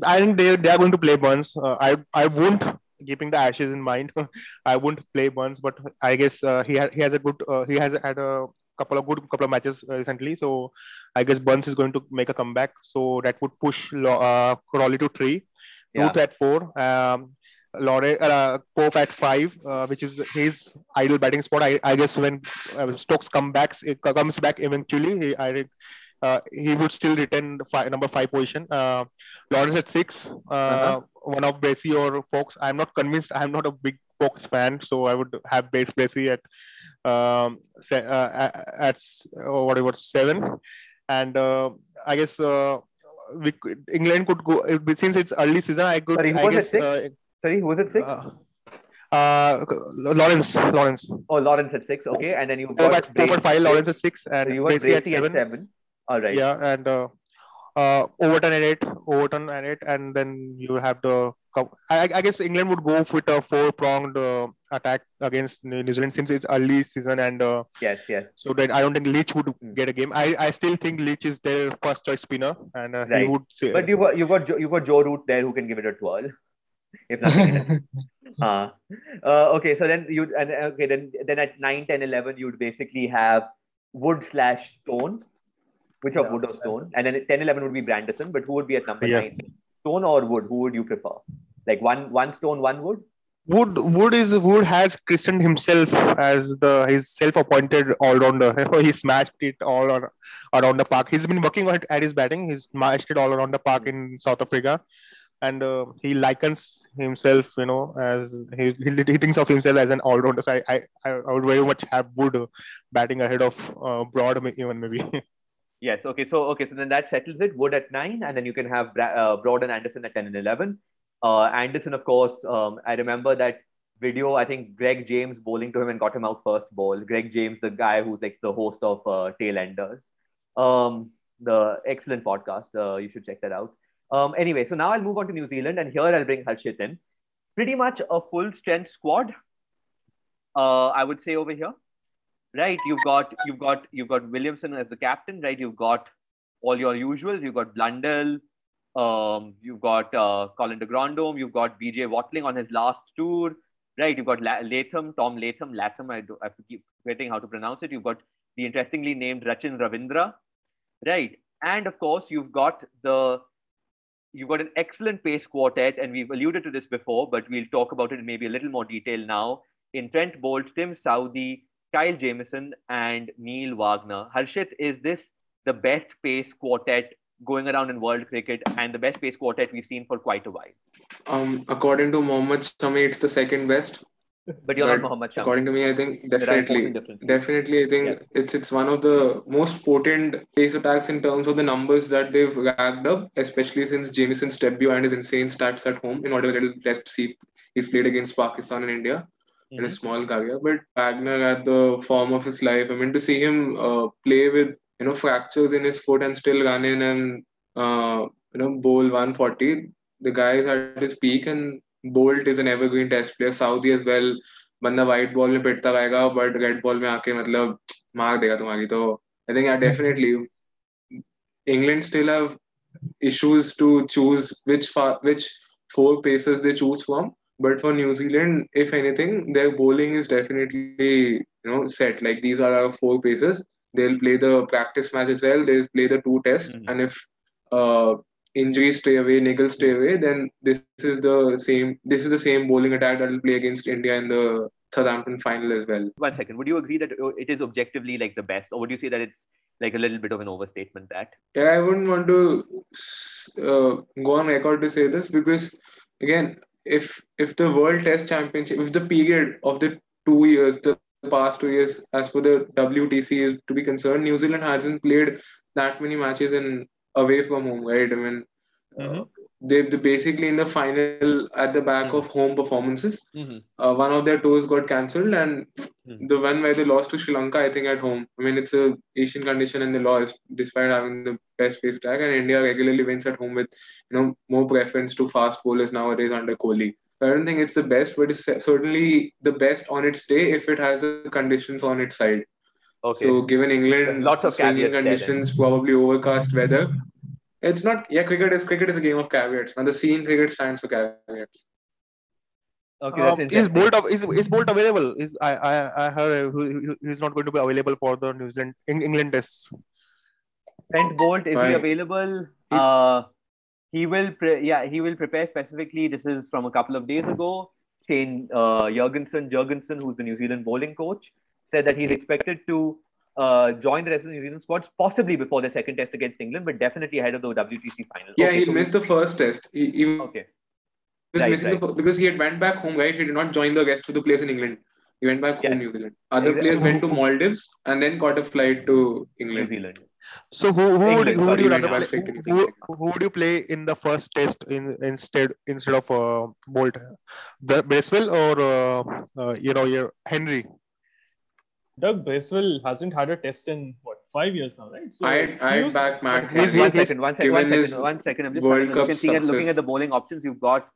I think they they are going to play Burns. Uh, I I won't keeping the Ashes in mind. I won't play Burns, but I guess uh, he ha- he has a good. Uh, he has had a couple of good couple of matches uh, recently. So I guess Burns is going to make a comeback. So that would push uh, Crawley to three, Yeah. Root at four. Um, Lauren, uh, Pope at five, uh, which is his ideal batting spot. I, I guess when uh, Stokes come back, it comes back eventually, he, I think uh, he would still retain the five, number five position. Uh, Lawrence at six, uh, Uh-huh. one of Bracey or Foakes. I'm not convinced. I'm not a big Foakes fan, so I would have Base Bracey at um, se- uh, at, uh, whatever seven, and uh, I guess uh, we could, England could go since it's early season. I could. Sorry, who I was at six? Uh, Sorry, who was at six? uh, Lawrence, Lawrence. oh, Lawrence at six. Okay, and then you got at, at five, Lawrence at six, So and you got Bracey at Bracey at seven. Seven. All right. Yeah, and uh, uh, Overton at eight, Overton at eight, and then you have the. co- I, I guess England would go with a four-pronged uh, attack against New New Zealand since it's early season, and uh, Yes, yes. so then I don't think Leach would get a game. I, I still think Leach is their first choice spinner, and uh, he would say. But you got you got Joe, you got Joe Root there who can give it a twirl, if nothing else. Uh, uh, okay, so then you and uh, okay then then at 9, 10, 11 you'd basically have Wood slash Stone, which of Yeah. Wood or Stone, and then at 10, 11 would be Branderson. But who would be at number Yeah. nine? Stone or Wood? Who would you prefer? Like one one Stone, one Wood? Wood Wood is Wood has christened himself as the his self-appointed all-rounder. he smashed it all on, around the park. He's been working at, at his batting. He's smashed it all around the park in South Africa, and uh, he likens himself, you know, as he, he, he thinks of himself as an all-rounder. So I I, I would very much have Wood batting ahead of uh, Broad even maybe. Yes. Okay. So okay. So then that settles it. Wood at nine, and then you can have Bra- uh, Broad and Anderson at ten and eleven. Uh, Anderson, of course. Um, I remember that video. I think Greg James bowling to him and got him out first ball. Greg James, the guy who's like the host of uh, Tailenders, um, the excellent podcast. Uh, you should check that out. Um, anyway, so now I'll move on to New Zealand, and here I'll bring Harshit in. Pretty much a full strength squad. Uh, I would say over here right? You've got you've got you've got williamson as the captain right? You've got all your usuals. You've got blundell. Um, you've got uh, colin de Grandhomme you've got bj watling on his last tour right? You've got La- latham tom latham latham. I, do, I have to keep forgetting how to pronounce it. You've got the interestingly named rachin ravindra right? And of course you've got the you've got an excellent pace quartet and we've alluded to this before but we'll talk about it in maybe a little more detail now. In trent Boult tim Southee Kyle Jamieson and Neil Wagner. Harshit, is this the best pace quartet going around in world cricket and the best pace quartet we've seen for quite a while? Um, according to Mohammad Shami, it's the second best. But you're But not Mohammad Shami. According to me, I think definitely, definitely, I think Yeah. it's it's one of the most potent pace attacks in terms of the numbers that they've racked up, especially since Jamieson's debut and his insane stats at home. In whatever little test see he's played against Pakistan and India in a Mhm. small career. But Wagner at the form of his life, I mean, to see him uh, play with you know fractures in his foot and still run in and uh, you know bowl 140. The guy is at his peak, and Bolt is an evergreen test player. Saudi as well. बंदा white ball में पिटता रहेगा but red ball में आके मतलब मार देगा तुम्हारी तो I think I definitely England still have issues to choose which far, which four paces they choose from. But for New Zealand, if anything, their bowling is definitely you know set. Like these are our four paces. They'll play the practice match as well. They'll play the two tests, mm-hmm. and if uh, injuries stay away, niggles stay away, then this is the same. This is the same bowling attack that will play against India in the Southampton final as well. One second. Would you agree that it is objectively like the best, or would you say that it's like a little bit of an overstatement? That yeah, I wouldn't want to uh, go on record to say this because again, if if the World Test Championship, if the period of the two years, the past two years, as for the WTC is to be concerned, New Zealand hasn't played that many matches in away from home, right? I mean, mm-hmm. They basically in the final at the back mm-hmm. of home performances. Mm-hmm. Uh, one of their tours got cancelled, and mm-hmm. the one where they lost to Sri Lanka, I think at home. I mean, it's a Asian condition, and they lost despite having the best pace attack. And India regularly wins at home with you know more preference to fast bowlers nowadays under Kohli. I don't think it's the best, but it's certainly the best on its day if it has the conditions on its side. Okay. So given England lots of conditions, probably overcast weather, it's not. Yeah, cricket is cricket is a game of caveats, and the scene cricket stands for caveats. Okay, um, is Boult is is Boult available? Is I I I heard he's not going to be available for the New Zealand England tests. Trent Boult is he available? Uh, he will. Pre- yeah, he will prepare specifically. This is from a couple of days ago. Shane uh, Jurgensen, Jurgensen, who's the New Zealand bowling coach, said that he's expected to uh, join the rest of the New Zealand squads, possibly before the second test against England, but definitely ahead of the WTC final. Yeah, okay, he so missed the first test. He, he okay. Was right, right. The, because he had went back home, right? He did not join the rest of the players in England. He went back yeah. home, New Zealand. Other exactly. players went to Maldives and then caught a flight to England. New Zealand. So who, who would, who would you rather play? Who, who, would you play in the first test in, instead instead of uh, Boult, Bracewell or uh, uh, you know your Henry? Doug Bracewell hasn't had a test in what five years now, right? So I I back Matt. One second, one second, one second, one second. I'm just looking, see, looking at the bowling options. You've got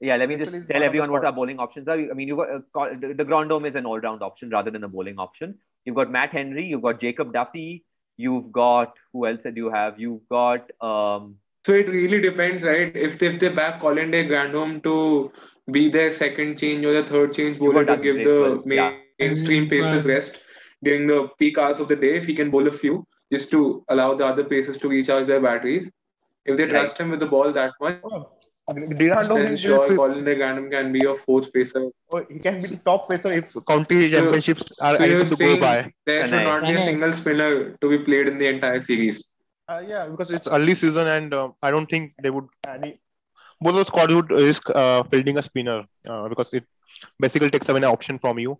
yeah. Let me just tell everyone what our bowling options are. I mean, you've got uh, the, de Grandhomme is an all-round option rather than a bowling option. You've got Matt Henry. You've got Jacob Duffy. You've got who else did you have? You've got um. So it really depends, right? If they, if they back Colin de Grandhomme to be their second change or the third change bowler to give the main, mainstream paces rest during the peak hours of the day if he can bowl a few just to allow the other pacers to recharge their batteries. If they trust right. him with the ball that much, oh. then sure Colin de Grandhomme can be your fourth pacer. Oh, he can be the top pacer if county championships so, are so able to go by. There should not be a single spinner to be played in the entire series. Uh, yeah, because it's early season and uh, I don't think they would any both the squads would risk uh, fielding a spinner uh, because it basically takes away an option from you.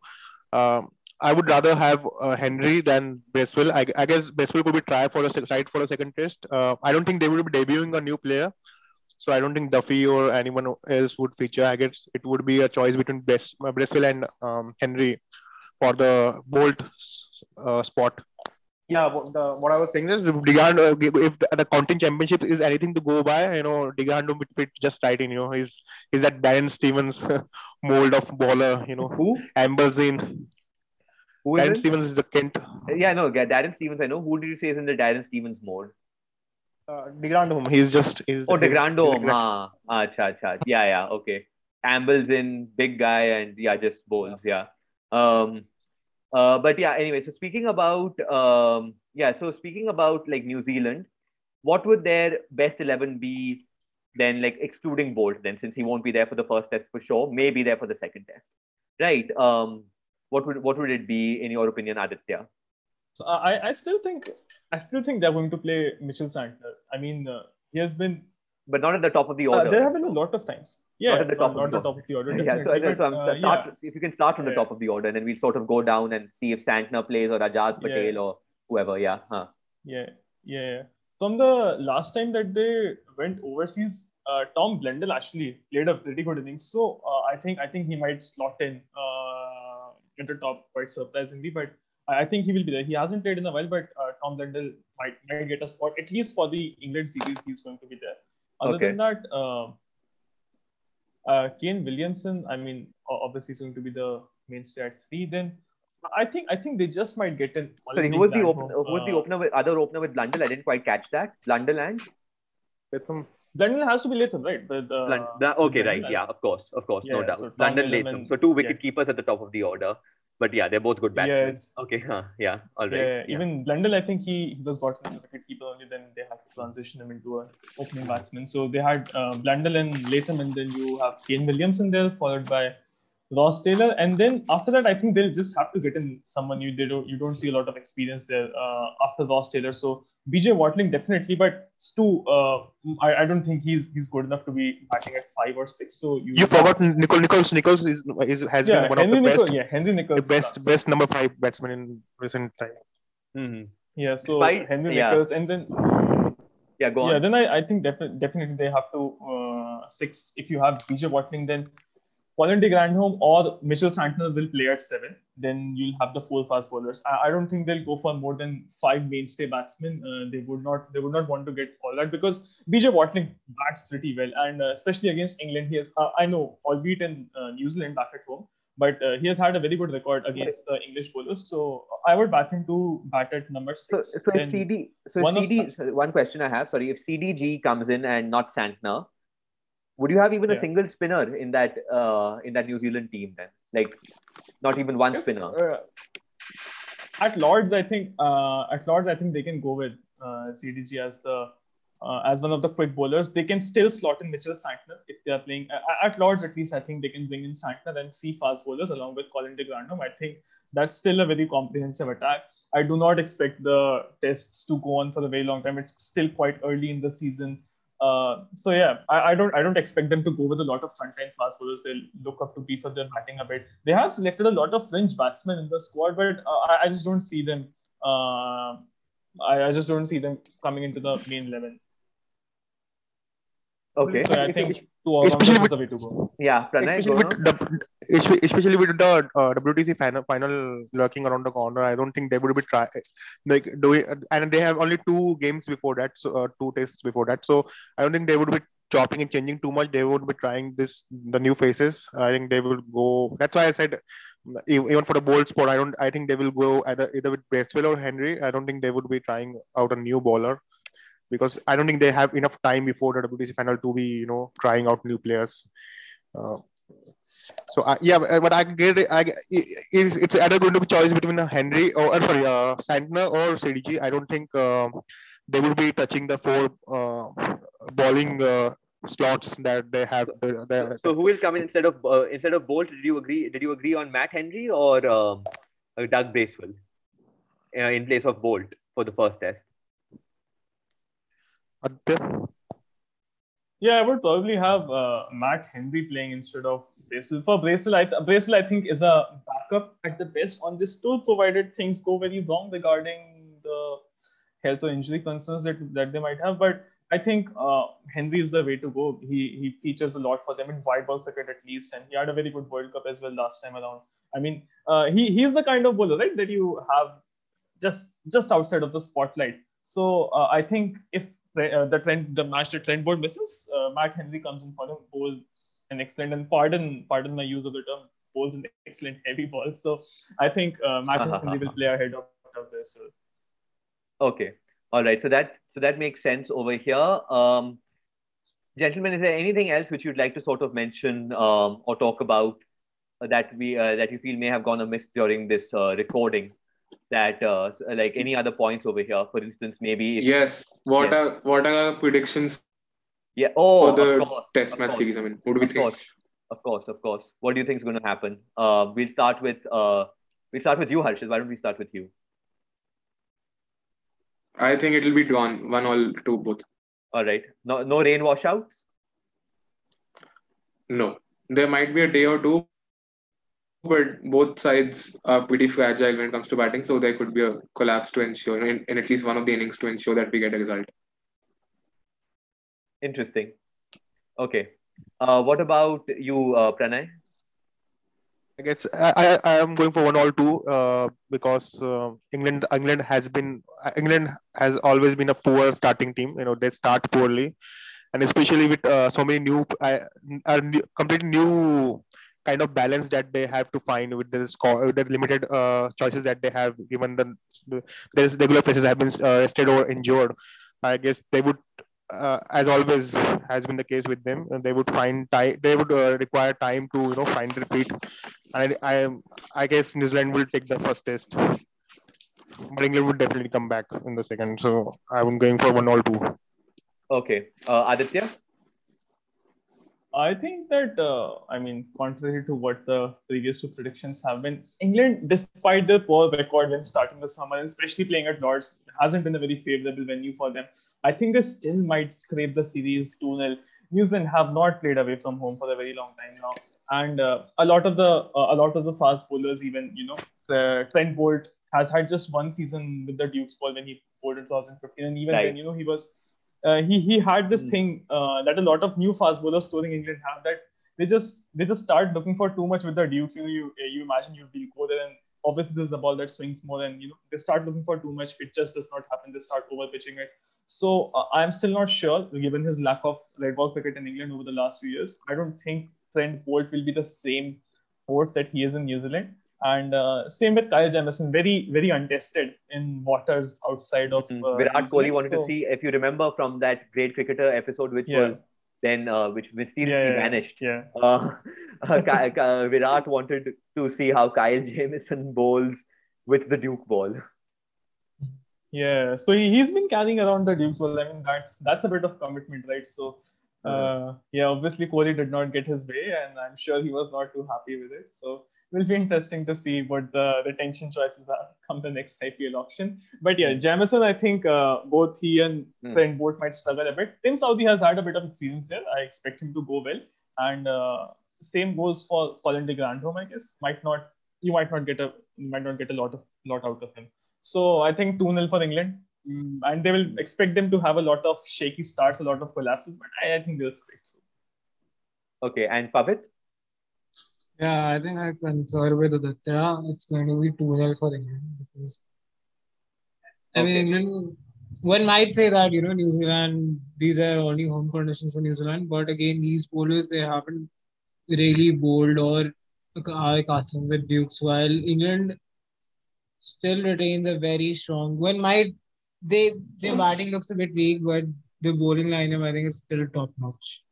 Um, I would rather have uh, Henry than Bracewell. I, I guess Bracewell could be tried for a side for a second test. Uh, I don't think they would be debuting a new player, so I don't think Duffy or anyone else would feature. I guess it would be a choice between Bracewell and um, Henry for the Boult uh, spot. Yeah, the, what I was saying is, Digard, uh, if the, the counting championship is anything to go by, you know, Digard would fit just right in. You know, he's he's that Darren Stevens mold of bowler. You know, who Amblesine. Who is Darren it? Stevens is the Kent. Yeah, no, Darren Stevens. I know. Who did you say is in the Darren Stevens mode? Uh, de Grandhomme. He's just. He's, oh, de Grandhomme. Ah, acha, acha. Yeah, yeah. Okay. Ambles in, big guy, and yeah, just bowls. Yeah. Um. Uh, but yeah. Anyway, so speaking about um, yeah. So speaking about like New Zealand, what would their best eleven be? Then, like excluding Boult, then since he won't be there for the first test for sure, may be there for the second test, right? Um, what would what would it be in your opinion, Aditya? So I I still think I still think they're going to play Mitchell Santner. I mean, uh, he has been, but not at the top of the uh, order. Uh, there have been a lot of times. Yeah, not at the top, not, of, the top of the order. Yeah, so, but, so uh, start, yeah. if you can start from the top of the order, and then we'll sort of go down and see if Santner plays or Ajaz Patel yeah. or whoever. Yeah. Huh. Yeah. Yeah. From the last time that they went overseas, uh, Tom Blundell actually played a pretty good innings. So uh, I think I think he might slot in at top quite surprisingly, but I think he will be there. He hasn't played in a while, but uh, Tom Blundell might, might get a spot at least for the England series. He's going to be there. Other okay. than that, uh, uh, Kane Williamson. I mean, obviously, he's going to be the mainstay at three. Then I think I think they just might get in. Sorry, who was the opener? Who was the opener with other opener with Blundell? I didn't quite catch that. Blundell and Betham. Blundell has to be Latham, right? Uh, Blundell, okay, right. Yeah, of course, of course, yeah, no doubt. So Blundell Latham. So two wicket yeah. keepers at the top of the order. But yeah, they're both good batsmen. Yeah, okay, huh, yeah, all right. Yeah, yeah. even Blundell, I think he, he was brought in as a wicket keeper only. Then they had to transition him into an opening batsman. So they had uh, Blundell and Latham, and then you have Kane Williamson there, followed by Ross Taylor, and then after that, I think they'll just have to get in someone you they don't you don't see a lot of experience there uh, after Ross Taylor. So BJ Watling definitely, but Stu, uh, I, I don't think he's he's good enough to be batting at five or six. So you, you forgot Nicol Nicholls. Nicholls is, is has yeah, been one Henry of the Nicol, best. Yeah, Henry Nicholls. The best starts. best number five batsman in recent time. Mm-hmm. Yeah, so Despite, Henry yeah. Nicholls, and then yeah, go on. Yeah, then I, I think definitely definitely they have to uh, six. If you have BJ Watling, then De Grandhomme or Mitchell Santner will play at seven. Then you'll have the four fast bowlers. I, I don't think they'll go for more than five mainstay batsmen. Uh, they would not. They would not want to get all that because BJ Watling bats pretty well, and uh, especially against England, he has. Uh, I know, albeit in uh, New Zealand back at home, but uh, he has had a very good record against the English bowlers. So I would back him to bat at number six. So, so CD, so one CD, one question I have. Sorry, if CDG comes in and not Santner would you have even yeah. a single spinner in that uh, in that New Zealand team then? Like, not even one spinner. Uh, at Lords, I think uh, at Lords, I think they can go with uh, CDG as the uh, as one of the quick bowlers. They can still slot in Mitchell Santner if they are playing at Lords. At least I think they can bring in Santner and see fast bowlers along with Colin de Grandhomme. I think that's still a very comprehensive attack. I do not expect the tests to go on for a very long time. It's still quite early in the season. Uh, so yeah, I, I, don't I don't expect them to go with a lot of frontline fast bowlers. They'll look up to be for their batting a bit. They have selected a lot of fringe batsmen in the squad, but uh, I, I, just don't see them. Uh, I, I, just don't see them coming into the main eleven. Okay. So I think especially with, way to go. Yeah, Pranay, especially, with the, especially with the uh, WTC final, final lurking around the corner, I don't think they would be try like doing, and they have only two games before that, so uh, two tests before that. So I don't think they would be chopping and changing too much. They would be trying this the new faces. I think they will go. That's why I said even for the Boult spot, I don't. I think they will go either either with Bracewell or Henry. I don't think they would be trying out a new bowler because I don't think they have enough time before the WTC final to be, you know, trying out new players. Uh, so uh, yeah, but I get it. I, it's either going to be choice between Henry or uh, sorry, uh, Santner or CDG. I don't think uh, they will be touching the four uh, bowling uh, slots that they have. The, the, so who will come in instead of uh, instead of Boult? Did you agree? Did you agree on Matt Henry or um, Doug Bracewell uh, in place of Boult for the first test? Yeah, I would probably have uh, Matt Henry playing instead of Bracewell. For Bracewell, I, Bracewell, I think, is a backup at the best on this tour, provided things go very wrong regarding the health or injury concerns that, that they might have. But I think uh, Henry is the way to go. He he features a lot for them in white ball cricket at least, and he had a very good World Cup as well last time around. I mean, uh, he he's the kind of bowler right that you have just just outside of the spotlight. So uh, I think if uh, the trend, the match that Trent Boult misses, uh, Matt Henry comes in for him, bowls an excellent, and pardon, pardon my use of the term, bowls an excellent heavy ball. So I think uh, Matt Henry will play ahead of, of this. Okay, all right. So that so that makes sense over here. Um, gentlemen, is there anything else which you'd like to sort of mention um, or talk about that we uh, that you feel may have gone amiss during this uh, recording? That uh, like any other points over here? For instance maybe yes. What are what are predictions yeah. Oh for the course, test match course. series? I mean what do we of think? course, of course of course. What do you think is going to happen? Uh, we'll start with uh, we'll start with you harshit. Why don't we start with you? I think it'll be drawn one all two both. All right. No no rain washouts no. There might be a day or two but both sides are pretty fragile when it comes to batting, so there could be a collapse to ensure in, in at least one of the innings to ensure that we get a result. Interesting. Okay. Uh, what about you, uh, Pranay? I guess I, I am going for one all two uh, because uh, England England has been England has always been a poor starting team. You know they start poorly, and especially with uh, so many new, uh, new completely new kind of balance that they have to find with the score, with the limited uh, choices that they have, given the, the regular faces have been uh, rested or injured. I guess they would uh, as always has been the case with them, they would find time. They would uh, require time to you know find their feet. And I, I, I guess New Zealand will take the first test, but England would definitely come back in the second. So I'm going for one or two. Okay, uh, Aditya. I think that, uh, I mean, contrary to what the previous two predictions have been, England, despite their poor record when starting the summer, especially playing at Lords, hasn't been a very favorable venue for them. I think they still might scrape the series 2 0. New Zealand have not played away from home for a very long time now. And uh, a lot of the uh, a lot of the fast bowlers, even you know, Trent Boult has had just one season with the Duke's ball when he bowled in 2015, and even right. then, you know, he was uh, he he had this mm. thing uh, that a lot of new fast bowlers touring England have that they just they just start looking for too much with the Dukes. You know, you you imagine you go there and obviously this is the ball that swings more than you know they start looking for too much. It just does not happen. They start over pitching it. So uh, I'm still not sure, given his lack of red ball cricket in England over the last few years. I don't think Trent Boult will be the same force that he is in New Zealand. And uh, same with Kyle Jamieson, very, very untested in waters outside of. Mm-hmm. Uh, Virat Kohli wanted so, to see, if you remember from that great cricketer episode, which yeah. was then uh, which mysteriously yeah, yeah, vanished. Yeah. Uh, uh, Virat wanted to see how Kyle Jamieson bowls with the Duke ball. Yeah, so he, he's been carrying around the Duke ball. I mean, that's that's a bit of commitment, right? So, uh, yeah, obviously Kohli did not get his way, and I'm sure he was not too happy with it. So will be interesting to see what the retention choices are come the next IPL auction. But yeah, Jamieson, I think uh, both he and mm. Trent Boult might struggle a bit. Tim Southee has had a bit of experience there. I expect him to go well. And uh, same goes for Colin de Grandhomme, I guess. Might not you might not get a might not get a lot of lot out of him. So I think 2-0 for England. Mm, and they will expect them to have a lot of shaky starts, a lot of collapses, but I, I think they'll scrape. So. Okay, and Pavit? Yeah, I think I concur with Aditya. It's going to be 2 0 for England because I okay. mean, England, one might say that, you know, New Zealand, these are only home conditions for New Zealand, but again, these bowlers, they haven't really bowled or are casting with Dukes, while England still retains a very strong one. Might they their batting looks a bit weak, but the bowling lineup I think is still top notch.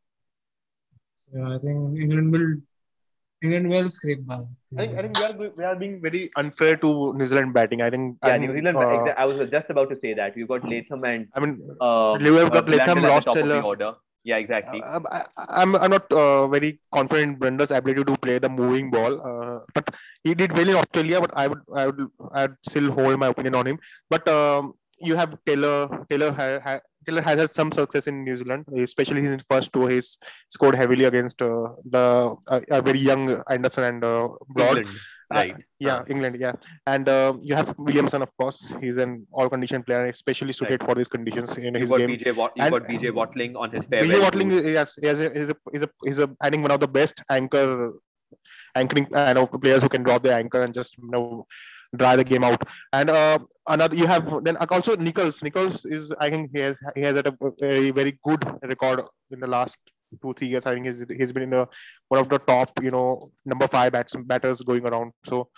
So I think England will England will scrape by. I think, I think we are we are being very unfair to New Zealand batting. I think. Yeah, New Zealand. Uh, I was just about to say that we've got Latham and. I mean, uh, Liverpool got uh, Latham, lost Taylor. Order. Yeah, exactly. Uh, I, I'm I'm not uh, very confident in Brenda's ability to play the moving ball, uh, but he did well in Australia. But I would I would I'd still hold my opinion on him. But um, you have Taylor Taylor ha, ha, Taylor has had some success in New Zealand, especially in his first two. He's scored heavily against uh, the uh, a very young Anderson and uh, Broad. England, right. Uh, yeah, uh. England. Yeah, and uh, you have Williamson, of course. He's an all-condition player, especially suited right. for these conditions in his got game. BJ Wat- you and, got BJ Watling on his fair. BJ Watling, yes, is a, is a, is a, is a, I think one of the best anchor anchoring I know players who can drop the anchor and just you know dry the game out. And uh, another you have then also Nicholls. Nicholls is I think he has he has had a very very good record in the last two three years. I think he's he's been in the one of the top you know number five bats, batters going around. So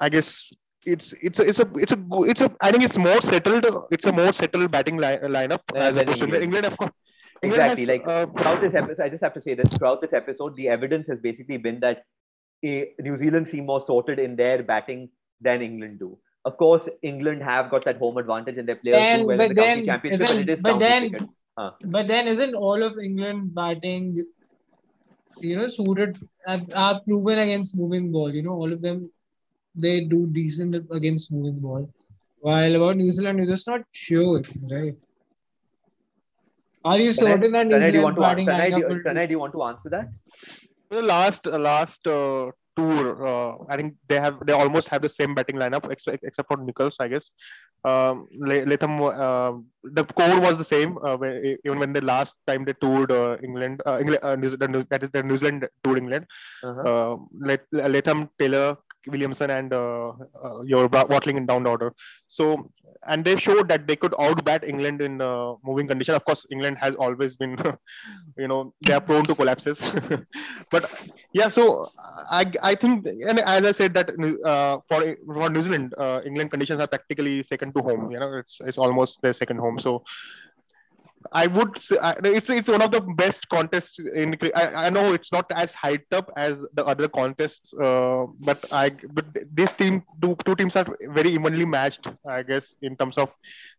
I guess it's it's a it's a it's a it's a I think it's more settled. It's a more settled batting li- lineup yeah, as opposed to England. Of course, England exactly. Has, like uh, throughout this episode, I just have to say this. Throughout this episode, the evidence has basically been that a, New Zealand seem more sorted in their batting than England do. Of course, England have got that home advantage and their players then, do well in the then, county championship, but it is but then. Huh. But then isn't all of England batting, you know, suited, are proven against moving ball. You know, all of them, they do decent against moving ball. While about New Zealand, you're just not sure, right? Are you certain that New Zealand's batting Tanay, do, you, Tanay, do you want to answer that? The last, last uh, tour. Uh, I think they have they almost have the same batting lineup except, except for Nicholls, I guess. Um, Latham, uh, the core was the same uh, even when the last time they toured uh, England, uh, England uh, that is the New Zealand toured England. Uh-huh. Uh, Latham, Taylor, Williamson and uh, uh, your Watling in down order. So, and they showed that they could outbat England in uh, moving condition. Of course, England has always been, you know, they are prone to collapses. but yeah, so I, I think, and as I said that uh, for for New Zealand, uh, England conditions are practically second to home. You know, it's it's almost their second home. So I would say it's it's one of the best contests in. I, I know it's not as hyped up as the other contests, uh, but I but this team two, two teams are very evenly matched. I guess in terms of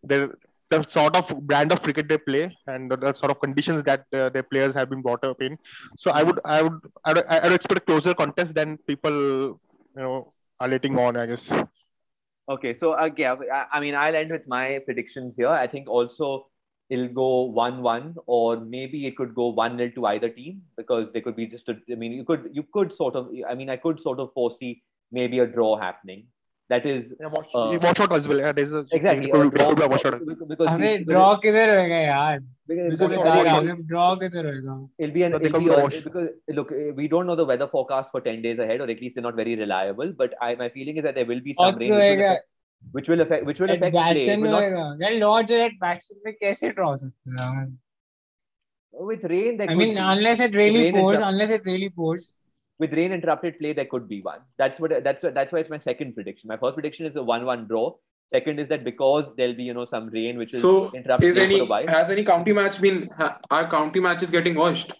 their the sort of brand of cricket they play and the, the sort of conditions that uh, their players have been brought up in. So I would I would I would, I would expect a closer contest than people you know are letting on. I guess. Okay, so uh, yeah, I, I mean, I'll end with my predictions here. I think also it'll go one-one, or maybe it could go one-nil to either team because they could be just. A, I mean, you could you could sort of. I mean, I could sort of foresee maybe a draw happening. That is Yeah, watch, Uh, watch out as well. Yeah, there's a exactly it a could- it draw could be a watch out. because, because अबे because- draw किधर होएगा यार because- मुझे because बता it'll रहा be- हूँ draw किधर होएगा It'll be an But they it'll come be to a, wash. because look, eh, we don't know the weather forecast for ten days ahead, or at least they're not very reliable. But I, my feeling is that there will be some और rain, which will होएगा affect, which will affect, which will eight affect play. It bastion में will not- होएगा यार Lord's और eight bastion में कैसे draw सकते हैं with rain, there I could mean be. unless it really Rain pours interrupt- unless it really pours with rain interrupted play, there could be one. That's what that's what that's why it's my second prediction. My first prediction is a one-one draw. Second is that because there'll be you know some rain which will So interrupt is play any for a while. has any county match been ha, are county matches getting washed?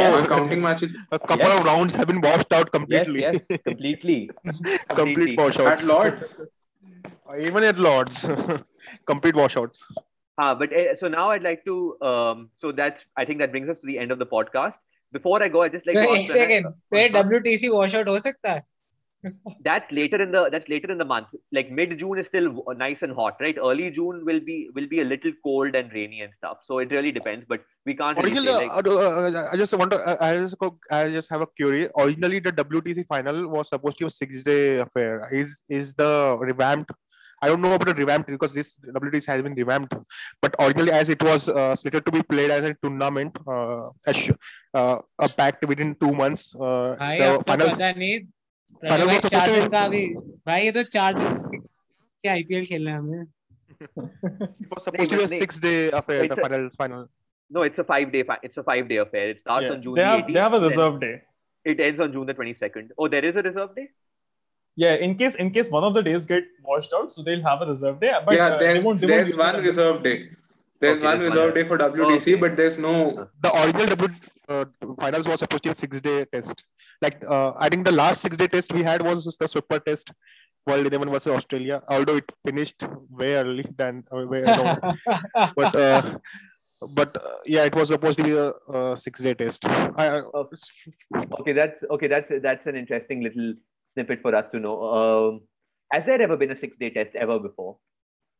Yeah. Are counting matches A couple Yes. of rounds have been washed out Yes, completely. yes, completely. Complete Completely. washouts. at Lords? Even at Lords. Complete washouts. Ah, but uh, so now I'd like to. Um, so that's I think that brings us to the end of the podcast. Before I go, I just like तो to एक ask Pranay- second फिर WTC wash out हो सकता है that's later in the that's later in the month. Like mid june is still nice and hot right? Early june will be will be a little cold and rainy and stuff. So it really depends but we can't originally, really like... Uh, uh, uh, i just want to uh, i just i just have a query. Originally the wtc final was supposed to be a six day affair. Is is the revamped I don't know about the revamped because this WTC has been revamped, but originally as it was uh, slated to be played as a tournament, uh, a, uh, a pact within two months. Uh, I the final... भाई was supposed चार to be- दिन का अभी भाई ये तो चार दिन के आईपीएल खेलना है हमें it was supposed to be a Nahin, six-day affair. It's The a- final, final. no, it's a five day. Fi- it's a five day affair. It starts Yeah, on June they the have 18th. they have a then reserve day. It ends on June the 22nd. Oh, there is a reserve day. Yeah, in case in case one of the days get washed out, so they'll have a reserve day. But yeah, uh, they there's won't, they won't there's use it one until- reserve day. There's Okay, one there's reserve one. day for WTC, Okay. but there's no. the original W uh, finals was supposed to be a six day test. Like uh, I think the last six day test we had was the super test, World Eleven versus Australia. Although it finished way early than uh, way, no, but uh, but uh, yeah, it was supposed to be a, a six day test. I, I, Oh. Okay, that's okay. That's that's an interesting little snippet for us to know. Um, has there ever been a six day test ever before?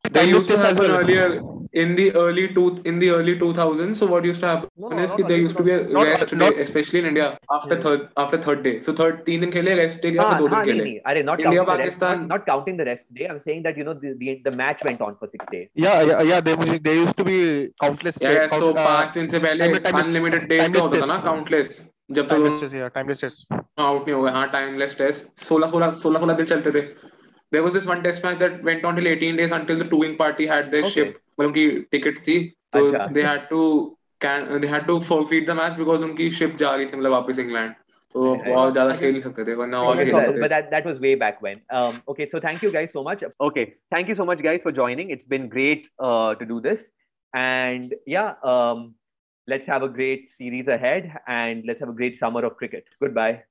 They used to happen well. earlier in the early two in the early 2000s. So what used to happen No, no, is not कि there used to be a Not- rest not- day, especially in India after Hmm. third after third day. So third तीन दिन खेले rest day या हाँ, फिर दो हाँ, दिन खेले. अरे, not India, Pakistan- not, not counting the rest day. I'm saying that you know the, the, the match went on for six days. yeah, yeah, yeah. There was there used to be countless. Yeah, yeah, count- so uh, पाँच दिन से पहले unlimited days होता था ना countless. जब तक timeless test, yeah, timeless test. Out नहीं हो गए हाँ टाइमलेस टेस्ट 16 16 16 16 दिन चलते थे there was this one test match that went on till 18 days until the touring party had their Okay. ship मतलब उनकी टिकट थी तो अच्छा। they had to can they had to forfeit the match because उनकी ship जा रही थी मतलब वापस इंग्लैंड तो Yeah, yeah. बहुत ज्यादा खेल नहीं सकते थे वरना और Okay, खेल so, सकते but that, that was way back when. Um, okay, so thank you guys so much. Okay, thank you so much, guys, for joining. It's been great uh, to do this. And yeah, um, let's have a great series ahead and let's have a great summer of cricket. Goodbye.